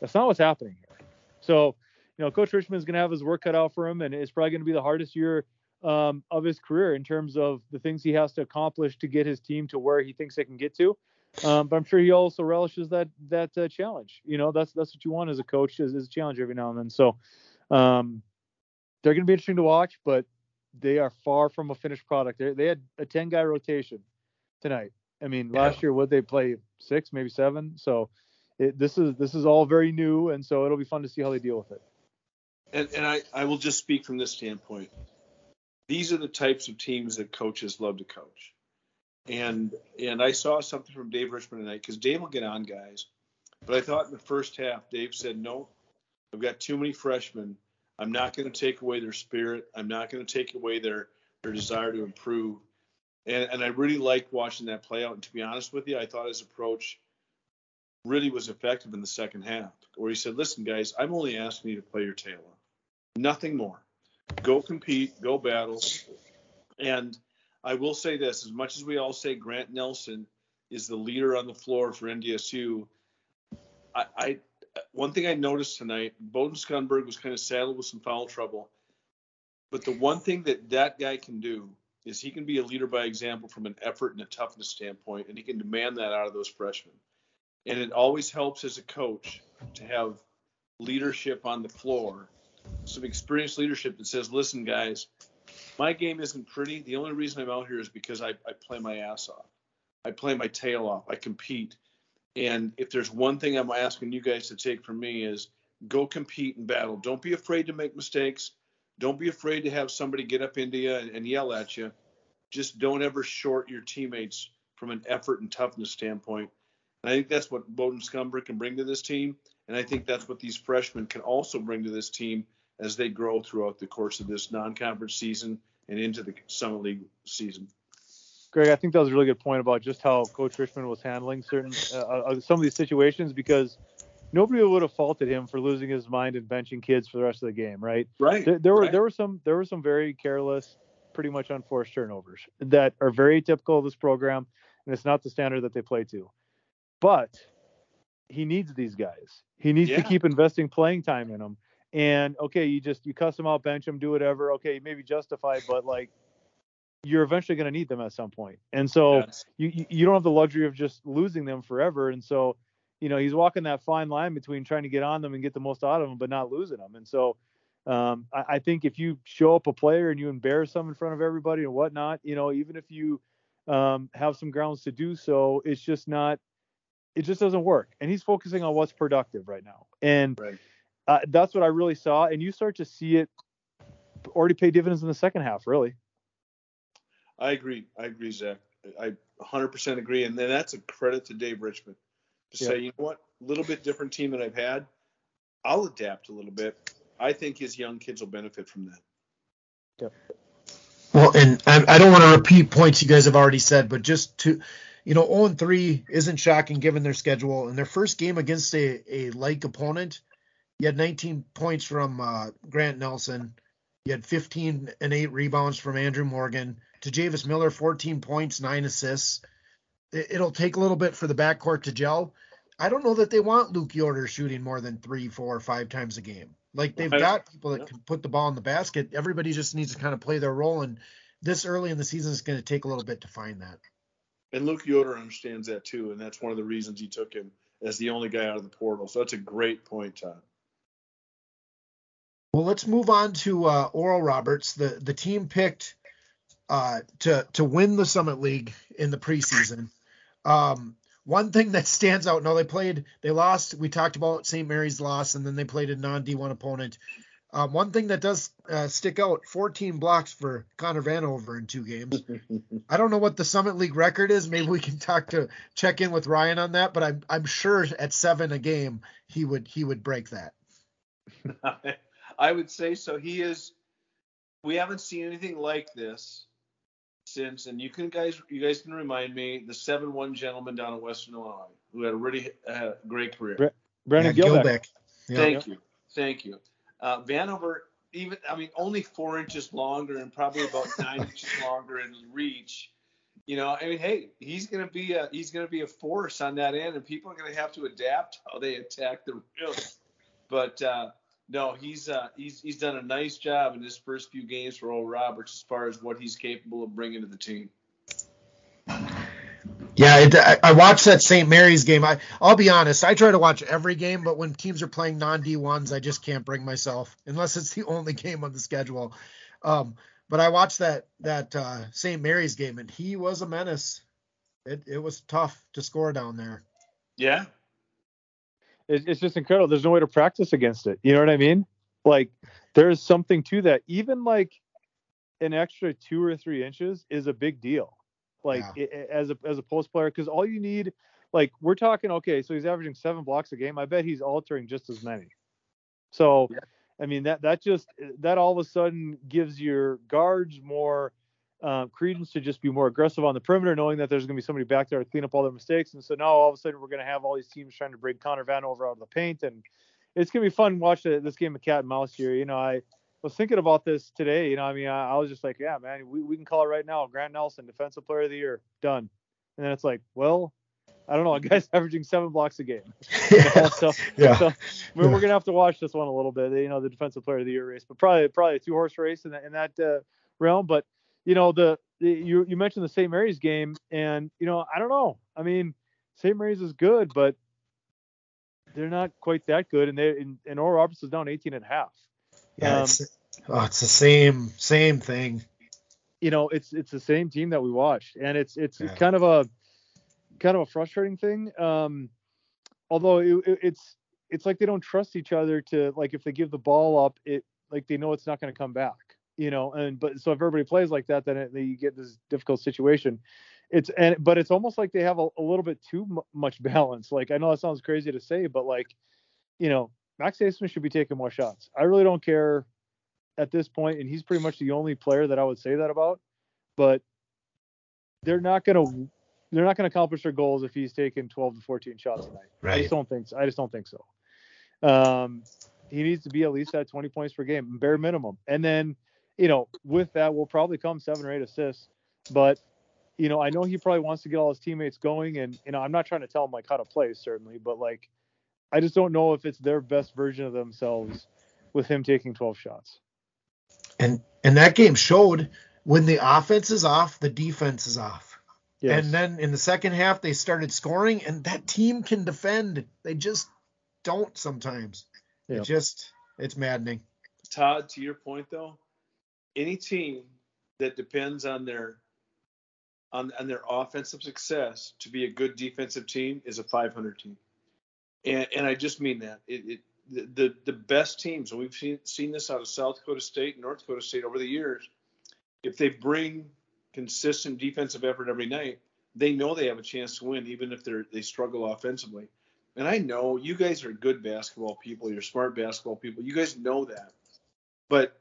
That's not what's happening here. So you know, Coach Richman is going to have his work cut out for him, and it's probably going to be the hardest year um, of his career in terms of the things he has to accomplish to get his team to where he thinks they can get to. Um, but I'm sure he also relishes that that uh, challenge. You know, that's that's what you want as a coach is, is a challenge every now and then. So um, they're going to be interesting to watch, but they are far from a finished product. They, they had a 10 guy rotation tonight. I mean, last year would they play six, maybe seven? So it, this is this is all very new, and so it'll be fun to see how they deal with it and, and I, I will just speak from this standpoint. These are the types of teams that coaches love to coach. And and I saw something from Dave Richman tonight because Dave will get on guys, but I thought in the first half Dave said no, I've got too many freshmen. I'm not going to take away their spirit. I'm not going to take away their their desire to improve. And and I really liked watching that play out. And to be honest with you, I thought his approach really was effective in the second half, where he said, "Listen, guys, I'm only asking you to play your tail off nothing more. Go compete, go battle. And I will say this as much as we all say Grant Nelson is the leader on the floor for NDSU, I, I one thing I noticed tonight, Boden Skunberg was kind of saddled with some foul trouble. But the one thing that that guy can do is he can be a leader by example from an effort and a toughness standpoint, and he can demand that out of those freshmen. And it always helps as a coach to have leadership on the floor some experienced leadership that says, listen, guys, my game isn't pretty. The only reason I'm out here is because I, I play my ass off. I play my tail off. I compete. And if there's one thing I'm asking you guys to take from me is go compete and battle. Don't be afraid to make mistakes. Don't be afraid to have somebody get up into you and, and yell at you. Just don't ever short your teammates from an effort and toughness standpoint. And I think that's what Boden Skunberg can bring to this team. And I think that's what these freshmen can also bring to this team as they grow throughout the course of this non-conference season and into the Summit League season. Greg, I think that was a really good point about just how Coach Richman was handling certain uh, uh, some of these situations because nobody would have faulted him for losing his mind and benching kids for the rest of the game, right? Right. There, there were right. there were some there were some very careless, pretty much unforced turnovers that are very typical of this program, and it's not the standard that they play to. But he needs these guys. He needs yeah. to keep investing playing time in them. And okay, you just you cuss them out, bench them, do whatever. Okay, maybe justify, but like you're eventually going to need them at some point. And so yes. you you don't have the luxury of just losing them forever. And so, you know, he's walking that fine line between trying to get on them and get the most out of them, but not losing them. And so, um, I, I, think if you show up a player and you embarrass them in front of everybody and whatnot, you know, even if you um, have some grounds to do so, it's just not. It just doesn't work. And he's focusing on what's productive right now. And right. uh, that's what I really saw. And you start to see it already pay dividends in the second half, really. I agree. I agree, Zach. I 100% agree, and then that's a credit to Dave Richman to say, you know what, a little bit different team than I've had. I'll adapt a little bit. I think his young kids will benefit from that. Yep. Well, and I, I don't want to repeat points you guys have already said, but just to, you know, 0 3 isn't shocking given their schedule. And their first game against a, a like opponent, you had 19 points from uh, Grant Nelson. You had 15 and 8 rebounds from Andrew Morgan. Tajavis Miller, 14 points, 9 assists. It'll take a little bit for the backcourt to gel. I don't know that they want Luke Yoder shooting more than three, four, five times a game. Like they've got people that can put the ball in the basket. Everybody just needs to kind of play their role. And this early in the season is going to take a little bit to find that. And Luke Yoder understands that too, and that's one of the reasons he took him as the only guy out of the portal. So that's a great point, Todd. Well, let's move on to uh, Oral Roberts. The the team picked uh, to to win the Summit League in the preseason. Um, one thing that stands out. No, they played. They lost. We talked about St. Mary's loss, and then they played a non D1 opponent. Um, one thing that does uh, stick out: 14 blocks for Connor Vanover in two games. I don't know what the Summit League record is. Maybe we can talk to check in with Ryan on that. But I'm I'm sure at seven a game he would he would break that. I would say so. He is. We haven't seen anything like this since, and you can guys, you guys can remind me, the seven-one gentleman down in Western Illinois who had a really uh, great career. Bre- Brandon yeah, Gilbeck. Yeah. Thank you, thank you. Uh, Vanover, even I mean, only four inches longer and probably about nine inches longer in reach. You know, I mean, hey, he's gonna be a he's gonna be a force on that end, and people are gonna have to adapt how they attack the rim. But uh, no, he's uh, he's he's done a nice job in his first few games for Oral Roberts as far as what he's capable of bringing to the team. Yeah, it, I, I watched that St. Mary's game. I I'll be honest, I try to watch every game, but when teams are playing non D ones, I just can't bring myself unless it's the only game on the schedule. Um, but I watched that that uh, St. Mary's game, and he was a menace. It it was tough to score down there. Yeah, it's just incredible. There's no way to practice against it. You know what I mean? Like there's something to that. Even like an extra two or three inches is a big deal. Like yeah. it, as a as a post player, because all you need, like we're talking, okay, so he's averaging seven blocks a game. I bet he's altering just as many. So, yeah. I mean that that just that all of a sudden gives your guards more um, credence to just be more aggressive on the perimeter, knowing that there's going to be somebody back there to clean up all their mistakes. And so now all of a sudden we're going to have all these teams trying to bring Connor Vanover out of the paint, and it's going to be fun watching this game of cat and mouse here. You know, I was thinking about this today. You know, I mean, I, I was just like, yeah, man, we, we can call it right now. Grant Nelson, Defensive Player of the Year, done. And then it's like, well, I don't know, a guy's averaging seven blocks a game. Yeah. so, yeah. so we're, we're, gonna have to watch this one a little bit. You know, the Defensive Player of the Year race, but probably probably a two horse race in that in that uh, realm. But you know, the, the you you mentioned the St. Mary's game, and you know, I don't know. I mean, St. Mary's is good, but they're not quite that good, and they and, and Oral Roberts is down 18 and a half. Yeah, um, it's, oh, it's the same same thing. You know, it's it's the same team that we watched, and it's it's yeah. kind of a kind of a frustrating thing. Um, although it, it, it's it's like they don't trust each other to like if they give the ball up, it like they know it's not going to come back you know, and but so if everybody plays like that, then, it, then you get this difficult situation. It's and but it's almost like they have a, a little bit too m- much balance. Like I know that sounds crazy to say, but like, you know, Max Abmas should be taking more shots. I really don't care at this point, and he's pretty much the only player that I would say that about. But they're not gonna they're not gonna accomplish their goals if he's taking 12 to 14 shots tonight. Right. I just don't think so. I just don't think so. Um, he needs to be at least at 20 points per game, bare minimum. And then you know, with that will probably come seven or eight assists. But, you know, I know he probably wants to get all his teammates going. And, you know, I'm not trying to tell him like how to play, certainly, but like, I just don't know if it's their best version of themselves with him taking 12 shots. And, and that game showed when the offense is off, the defense is off. Yes. And then in the second half, they started scoring, and that team can defend. They just don't sometimes. Yep. It just, it's maddening. Todd, to your point though, any team that depends on their on, on their offensive success to be a good defensive team is a 500 team. And, and I just mean that. It, it, the, the best teams, and we've seen, seen this out of South Dakota State and North Dakota State over the years, if they bring consistent defensive effort every night, they know they have a chance to win, even if they they struggle offensively. And I know you guys are good basketball people. You're smart basketball people. You guys know that. But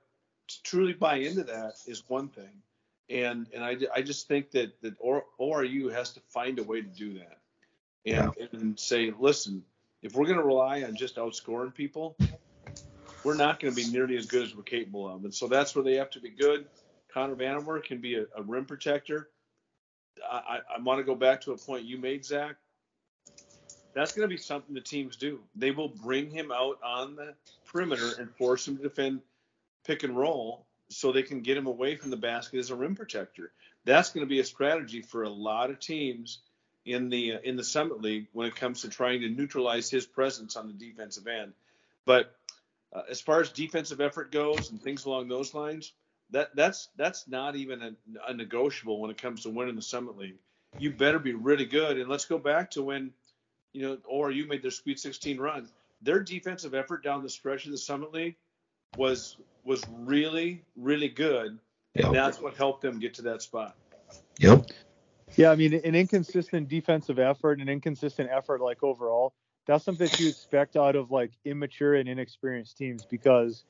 to truly buy into that is one thing. And and I, I just think that that or ORU has to find a way to do that. And, yeah. and say, listen, if we're going to rely on just outscoring people, we're not going to be nearly as good as we're capable of. And so that's where they have to be good. Connor Vanover can be a, a rim protector. I, I, I want to go back to a point you made, Zach. That's going to be something the teams do. They will bring him out on the perimeter and force him to defend pick and roll so they can get him away from the basket as a rim protector. That's going to be a strategy for a lot of teams in the uh, in the Summit League when it comes to trying to neutralize his presence on the defensive end. But uh, as far as defensive effort goes and things along those lines, that that's that's not even a, a, negotiable when it comes to winning the Summit League. You better be really good. And let's go back to when you know ORU made their Sweet 16 run. Their defensive effort down the stretch of the Summit League was was really really good, yep. and that's what helped them get to that spot. Yep. Yeah, I mean, an inconsistent defensive effort, an inconsistent effort like overall, that's something that you expect out of like immature and inexperienced teams because,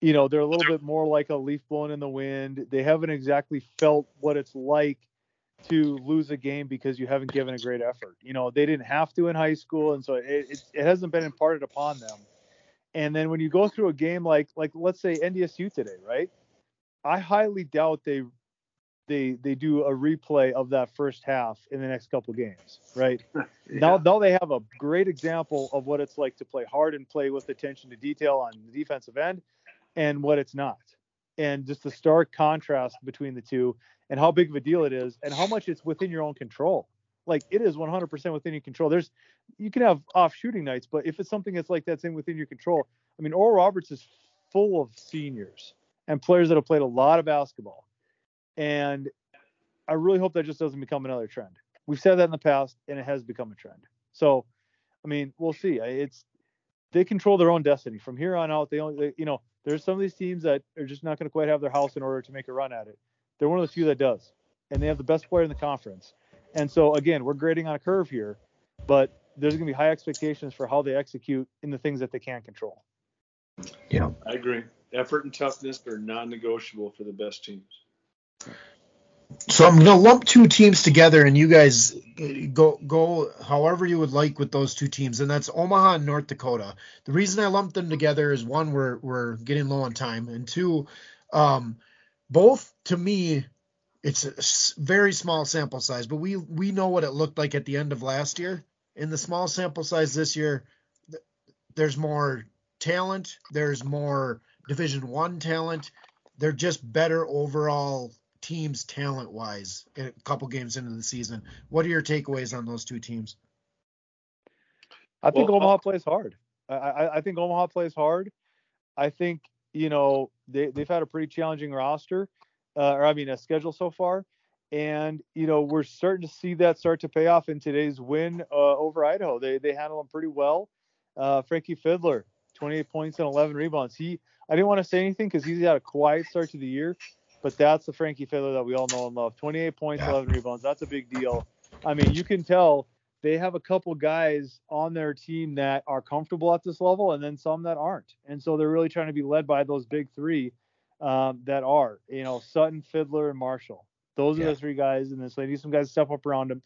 you know, they're a little bit more like a leaf blown in the wind. They haven't exactly felt what it's like to lose a game because you haven't given a great effort. You know, they didn't have to in high school, and so it, it, it hasn't been imparted upon them. And then when you go through a game like like let's say NDSU today, right? I highly doubt they they they do a replay of that first half in the next couple games, right? yeah. Now now they have a great example of what it's like to play hard and play with attention to detail on the defensive end and what it's not. And just the stark contrast between the two and how big of a deal it is and how much it's within your own control. Like it is 100% within your control. There's you can have off shooting nights, but if it's something that's like that's in within your control, I mean, Oral Roberts is full of seniors and players that have played a lot of basketball, and I really hope that just doesn't become another trend. We've said that in the past, and it has become a trend. So, I mean, we'll see. It's they control their own destiny from here on out. They only, they, you know, there's some of these teams that are just not going to quite have their house in order to make a run at it. They're one of the few that does, and they have the best player in the conference. And so again, we're grading on a curve here, but there's going to be high expectations for how they execute in the things that they can control. Yeah, I agree. Effort and toughness are non-negotiable for the best teams. So I'm gonna lump two teams together, and you guys go go however you would like with those two teams, and that's Omaha and North Dakota. The reason I lumped them together is one, we're we're getting low on time, and two, um, both to me, it's a very small sample size, but we we know what it looked like at the end of last year. In the small sample size this year, there's more talent. There's more Division One talent. They're just better overall teams talent wise a couple games into the season. What are your takeaways on those two teams? I think well, Omaha uh, plays hard. I, I, think Omaha plays hard. I think you know they they've had a pretty challenging roster, uh, or I mean a schedule so far, and you know we're starting to see that start to pay off in today's win uh, over Idaho. They they handle them pretty well. Uh, Frankie Fiddler, 28 points and 11 rebounds. He, I didn't want to say anything because he's had a quiet start to the year, but that's the Frankie Fiddler that we all know and love. 28 points, yeah. 11 rebounds. That's a big deal. I mean, you can tell they have a couple guys on their team that are comfortable at this level, and then some that aren't. And so they're really trying to be led by those big three um, that are, you know, Sutton, Fiddler, and Marshall. Those yeah. are the three guys, and so they need some guys to step up around them.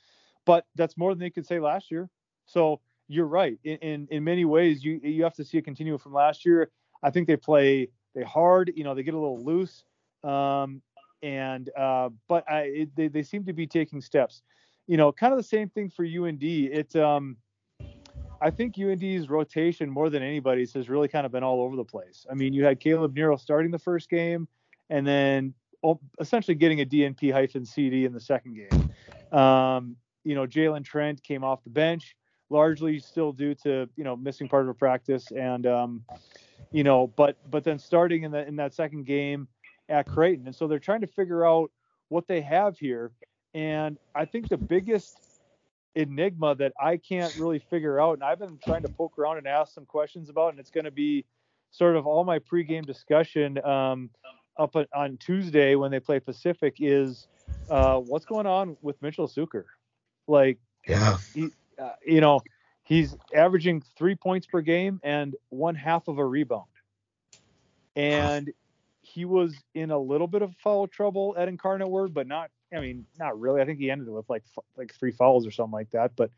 But that's more than they could say last year. So you're right. In, in, in many ways, you you have to see a continuum from last year. I think they play they hard. You know, they get a little loose. Um, and uh, but I, it, they they seem to be taking steps. You know, kind of the same thing for UND. It's um, I think UND's rotation more than anybody's has really kind of been all over the place. I mean, you had Caleb Nero starting the first game, and then essentially getting a DNP hyphen CD in the second game. Um, you know, Jalen Trent came off the bench, largely still due to you know missing part of a practice, and um, you know, but but then starting in the in that second game at Creighton, and so they're trying to figure out what they have here. And I think the biggest enigma that I can't really figure out, and I've been trying to poke around and ask some questions about, and it's going to be sort of all my pregame discussion um, up on Tuesday when they play Pacific is uh, what's going on with Mitchell Sueker. Like, yeah, he, uh, you know, he's averaging three points per game and one half of a rebound, and he was in a little bit of foul trouble at Incarnate Word, but not. I mean, not really. I think he ended with like like three fouls or something like that. But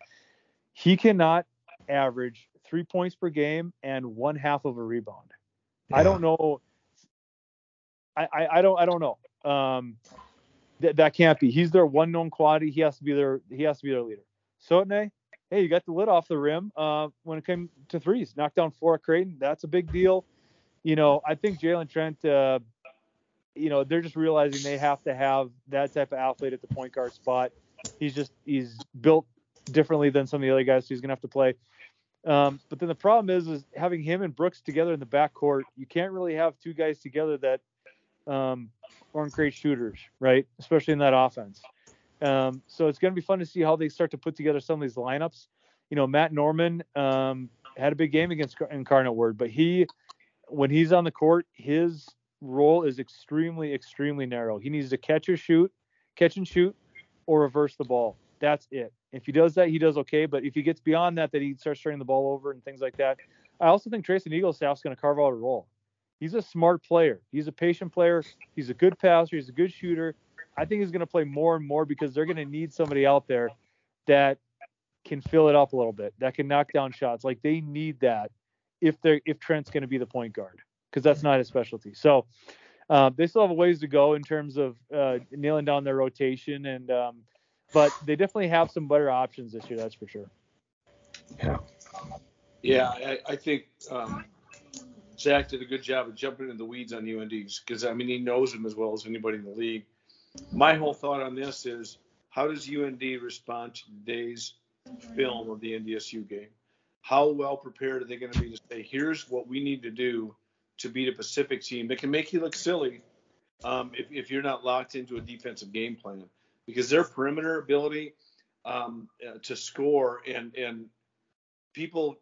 he cannot average three points per game and one half of a rebound. Yeah. I don't know. I, I, I don't I don't know. Um, th- that can't be. He's their one known quality. He has to be their he has to be their leader. Sotne, hey, you got the lid off the rim uh, when it came to threes. Knocked down four at Creighton. That's a big deal. You know, I think Jalen Trent. Uh, you know, they're just realizing they have to have that type of athlete at the point guard spot. He's just he's built differently than some of the other guys, so he's gonna have to play. Um, but then the problem is, is having him and Brooks together in the backcourt. You can't really have two guys together that um, aren't great shooters, right? Especially in that offense. Um, so it's going to be fun to see how they start to put together some of these lineups. You know, Matt Norman um, had a big game against Incarnate Word, but he, when he's on the court, his role is extremely, extremely narrow. He needs to catch or shoot, catch and shoot, or reverse the ball. That's it. If he does that, he does okay. But if he gets beyond that, that he starts turning the ball over and things like that. I also think Treysen Eaglestaff's going to carve out a role. He's a smart player. He's a patient player. He's a good passer. He's a good shooter. I think he's going to play more and more because they're going to need somebody out there that can fill it up a little bit, that can knock down shots. Like they need that if they're if Trent's going to be the point guard because that's not his specialty. So uh, they still have a ways to go in terms of uh, nailing down their rotation and um, but they definitely have some better options this year. That's for sure. Yeah. Yeah, I, I think um, Zach did a good job of jumping in the weeds on UND because I mean he knows them as well as anybody in the league. My whole thought on this is how does UND respond to today's film of the NDSU game? How well prepared are they going to be to say, here's what we need to do to beat a Pacific team that can make you look silly um, if, if you're not locked into a defensive game plan? because their perimeter ability um, uh, to score and and people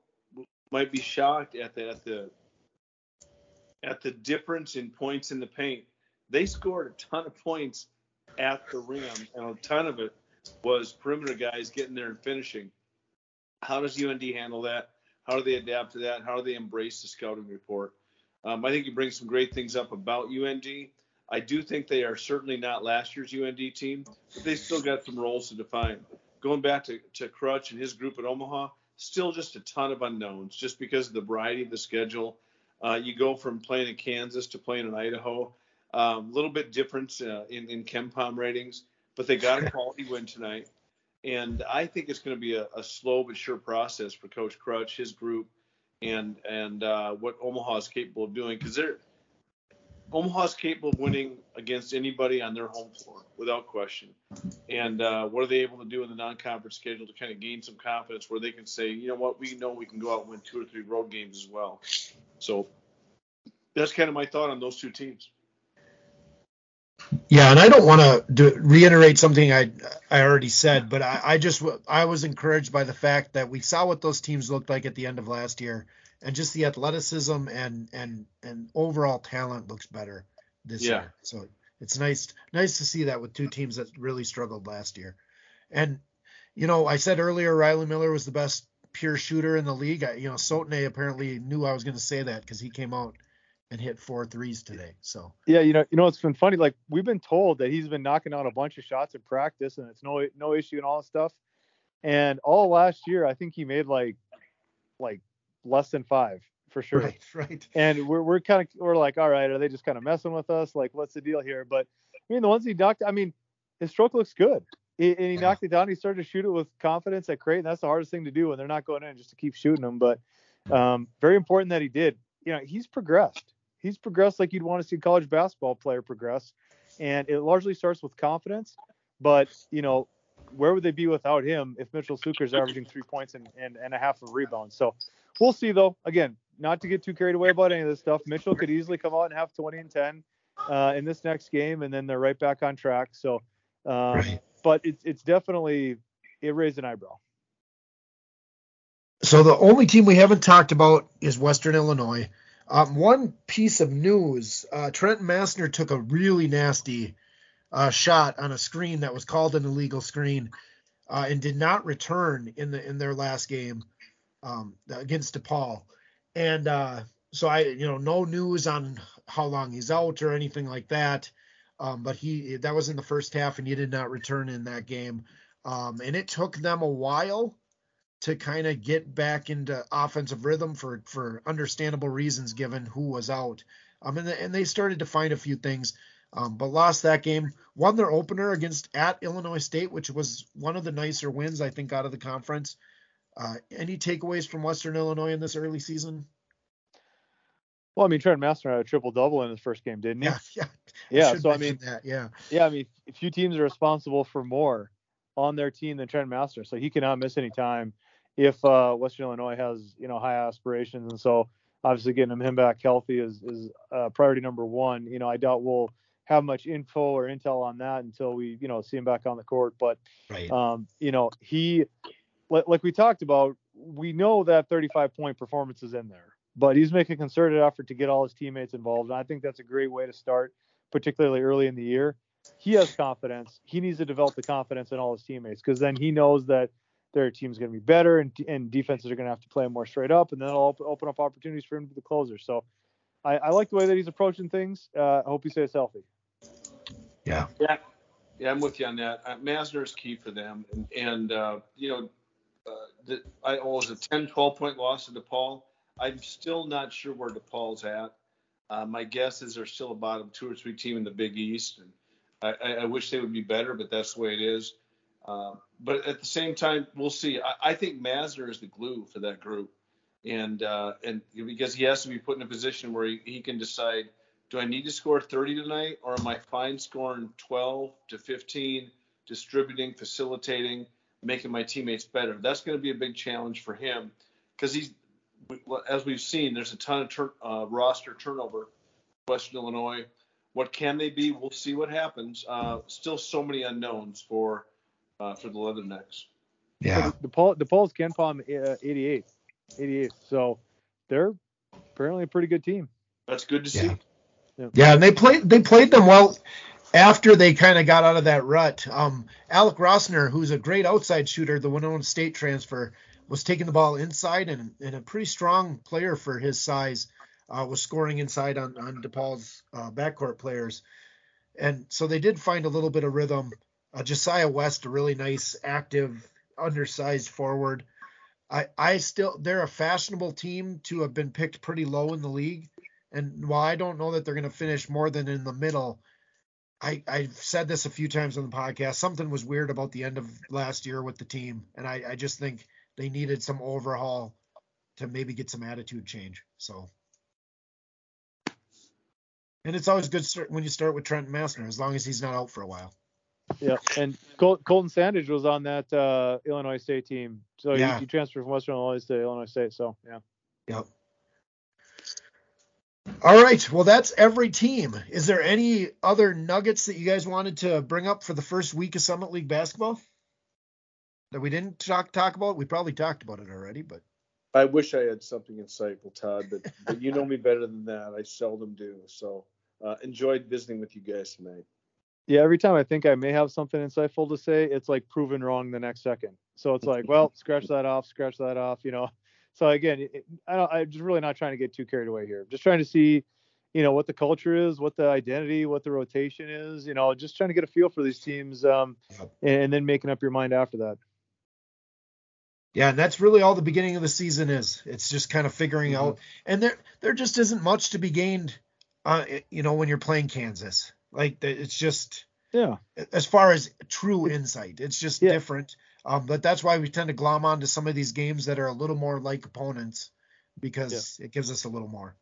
might be shocked at the at the at the difference in points in the paint. They scored a ton of points at the rim, and a ton of it was perimeter guys getting there and finishing. How does UND handle that? How do they adapt to that? How do they embrace the scouting report? Um, I think you bring some great things up about UND. I do think they are certainly not last year's UND team, but they still got some roles to define. Going back to, to Crutch and his group at Omaha, still just a ton of unknowns just because of the variety of the schedule. Uh, you go from playing in Kansas to playing in Idaho. A um, little bit different uh, in, in KenPom ratings, but they got a quality win tonight. And I think it's going to be a, a, slow but sure process for Coach Crutch, his group, and and uh, what Omaha is capable of doing because they're Omaha's capable of winning against anybody on their home floor without question. And uh, what are they able to do in the non-conference schedule to kind of gain some confidence where they can say, you know what, we know we can go out and win two or three road games as well. So that's kind of my thought on those two teams. Yeah, and I don't want to reiterate something I I already said, but I, I just I was encouraged by the fact that we saw what those teams looked like at the end of last year and just the athleticism and and and overall talent looks better this yeah. year. So it's nice nice to see that with two teams that really struggled last year. And you know, I said earlier Riley Miller was the best pure shooter in the league. I, you know, Sotne apparently knew I was going to say that because he came out and hit four threes today. So yeah, you know, you know, it's been funny. Like we've been told that he's been knocking out a bunch of shots in practice, and it's no no issue and all that stuff. And all last year, I think he made like like less than five for sure. Right, right. And we're we're kind of we're like, all right, are they just kind of messing with us? Like, what's the deal here? But I mean, the ones he knocked, I mean, his stroke looks good. He, and he yeah. knocked it down. He started to shoot it with confidence at Creighton. That's the hardest thing to do when they're not going in, just to keep shooting them. But um, very important that he did. You know, he's progressed. He's progressed like you'd want to see a college basketball player progress. and it largely starts with confidence. But you know, where would they be without him if Mitchell Sueker's averaging three points and, and, and a half of rebounds? So we'll see though. Again, not to get too carried away about any of this stuff. Mitchell could easily come out and have 20 and 10 uh, in this next game, and then they're right back on track. So, um, right. but it's it's definitely it raised an eyebrow. So the only team we haven't talked about is Western Illinois. Um, one piece of news: uh, Trenton Massner took a really nasty uh, shot on a screen that was called an illegal screen, uh, and did not return in the in their last game um, against DePaul. And uh, so I, you know, no news on how long he's out or anything like that. Um, but he that was in the first half, and he did not return in that game. Um, and it took them a while to kind of get back into offensive rhythm for for understandable reasons given who was out. Um, and, the, and they started to find a few things, um, but lost that game. Won their opener against at Illinois State, which was one of the nicer wins I think out of the conference. Uh, any takeaways from Western Illinois in this early season? Well, I mean, Trent Massner had a triple double in his first game, didn't he? Yeah, yeah. Yeah. I so I mean, that, yeah. Yeah, I mean, a few teams are responsible for more on their team than Trent Massner, so he cannot miss any time if uh, Western Illinois has you know high aspirations, and so obviously getting him back healthy is is uh, priority number one. You know, I doubt we'll have much info or intel on that until we you know see him back on the court. But right. um, you know, he like we talked about, we know that 35 point performance is in there, but he's making a concerted effort to get all his teammates involved, and I think that's a great way to start, particularly early in the year. He has confidence. He needs to develop the confidence in all his teammates because then he knows that their team's going to be better and, and defenses are going to have to play more straight up, and then it'll open, open up opportunities for him to be the closer. So I, I like the way that he's approaching things. Uh, I hope he stays healthy. Yeah. Yeah. Yeah, I'm with you on that. Uh, Massner is key for them, and, and uh, you know, uh, the, I oh, was a 10, 12 point loss to DePaul. I'm still not sure where DePaul's at. Uh, my guess is they're still a bottom two or three team in the Big East, and I, I, wish they would be better, but that's the way it is. Uh, but at the same time, we'll see. I, I, think Massner is the glue for that group, and uh, and because he has to be put in a position where he, he can decide, do I need to score 30 tonight, or am I fine scoring 12 to 15, distributing, facilitating, making my teammates better? That's going to be a big challenge for him because he's, as we've seen, there's a ton of tur- uh, roster turnover. Western Illinois, what can they be? We'll see what happens. Uh, still so many unknowns for uh, for the Leathernecks. Yeah. The, Paul DePaul's KenPom uh, 88, 88. So they're apparently a pretty good team. That's good to yeah. see. Yeah. yeah, and they played they played them well after they kind of got out of that rut. Um, Alec Rossner, who's a great outside shooter, the Winona State transfer, was taking the ball inside and, and a pretty strong player for his size. Uh, was scoring inside on on DePaul's uh, backcourt players, and so they did find a little bit of rhythm. Uh, Josiah West, a really nice, active, undersized forward. I, I still, they're a fashionable team to have been picked pretty low in the league. And while I don't know that they're going to finish more than in the middle, I, I've said this a few times on the podcast. Something was weird about the end of last year with the team. And I, I just think they needed some overhaul to maybe get some attitude change. So, and it's always good when you start with Trent Massner, as long as he's not out for a while. Yeah, and Col- Colton Sandage was on that uh, Illinois State team, so yeah. he, he, transferred from Western Illinois to Illinois State. So yeah. Yep. All right. Well, that's every team. Is there any other nuggets that you guys wanted to bring up for the first week of Summit League basketball that we didn't talk talk about? We probably talked about it already, but. I wish I had something insightful, Todd, but, but you know me better than that. I seldom do. So uh, enjoyed visiting with you guys tonight. Yeah, every time I think I may have something insightful to say, it's like proven wrong the next second. So it's like, well, scratch that off, scratch that off, you know. So again, it, I don't, I'm just really not trying to get too carried away here. Just trying to see, you know, what the culture is, what the identity, what the rotation is, you know, just trying to get a feel for these teams, um, and, and then making up your mind after that. Yeah, and that's really all the beginning of the season is. It's just kind of figuring mm-hmm. out, and there there just isn't much to be gained, uh, you know, when you're playing Kansas. Like it's just yeah. As far as true insight, it's just yeah. different. Um, but that's why we tend to glom onto some of these games that are a little more like opponents because yeah. it gives us a little more.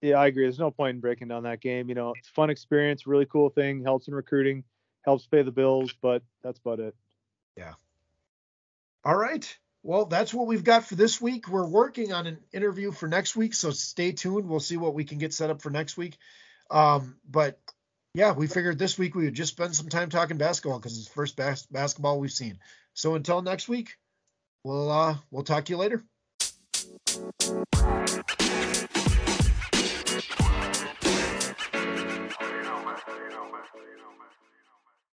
Yeah, I agree. There's no point in breaking down that game. You know, it's a fun experience, really cool thing, helps in recruiting, helps pay the bills, but that's about it. Yeah. All right. Well, that's what we've got for this week. We're working on an interview for next week, so stay tuned. We'll see what we can get set up for next week. Um, but yeah, we figured this week we would just spend some time talking basketball because it's the first bas- basketball we've seen. So until next week, we'll uh, we'll talk to you later.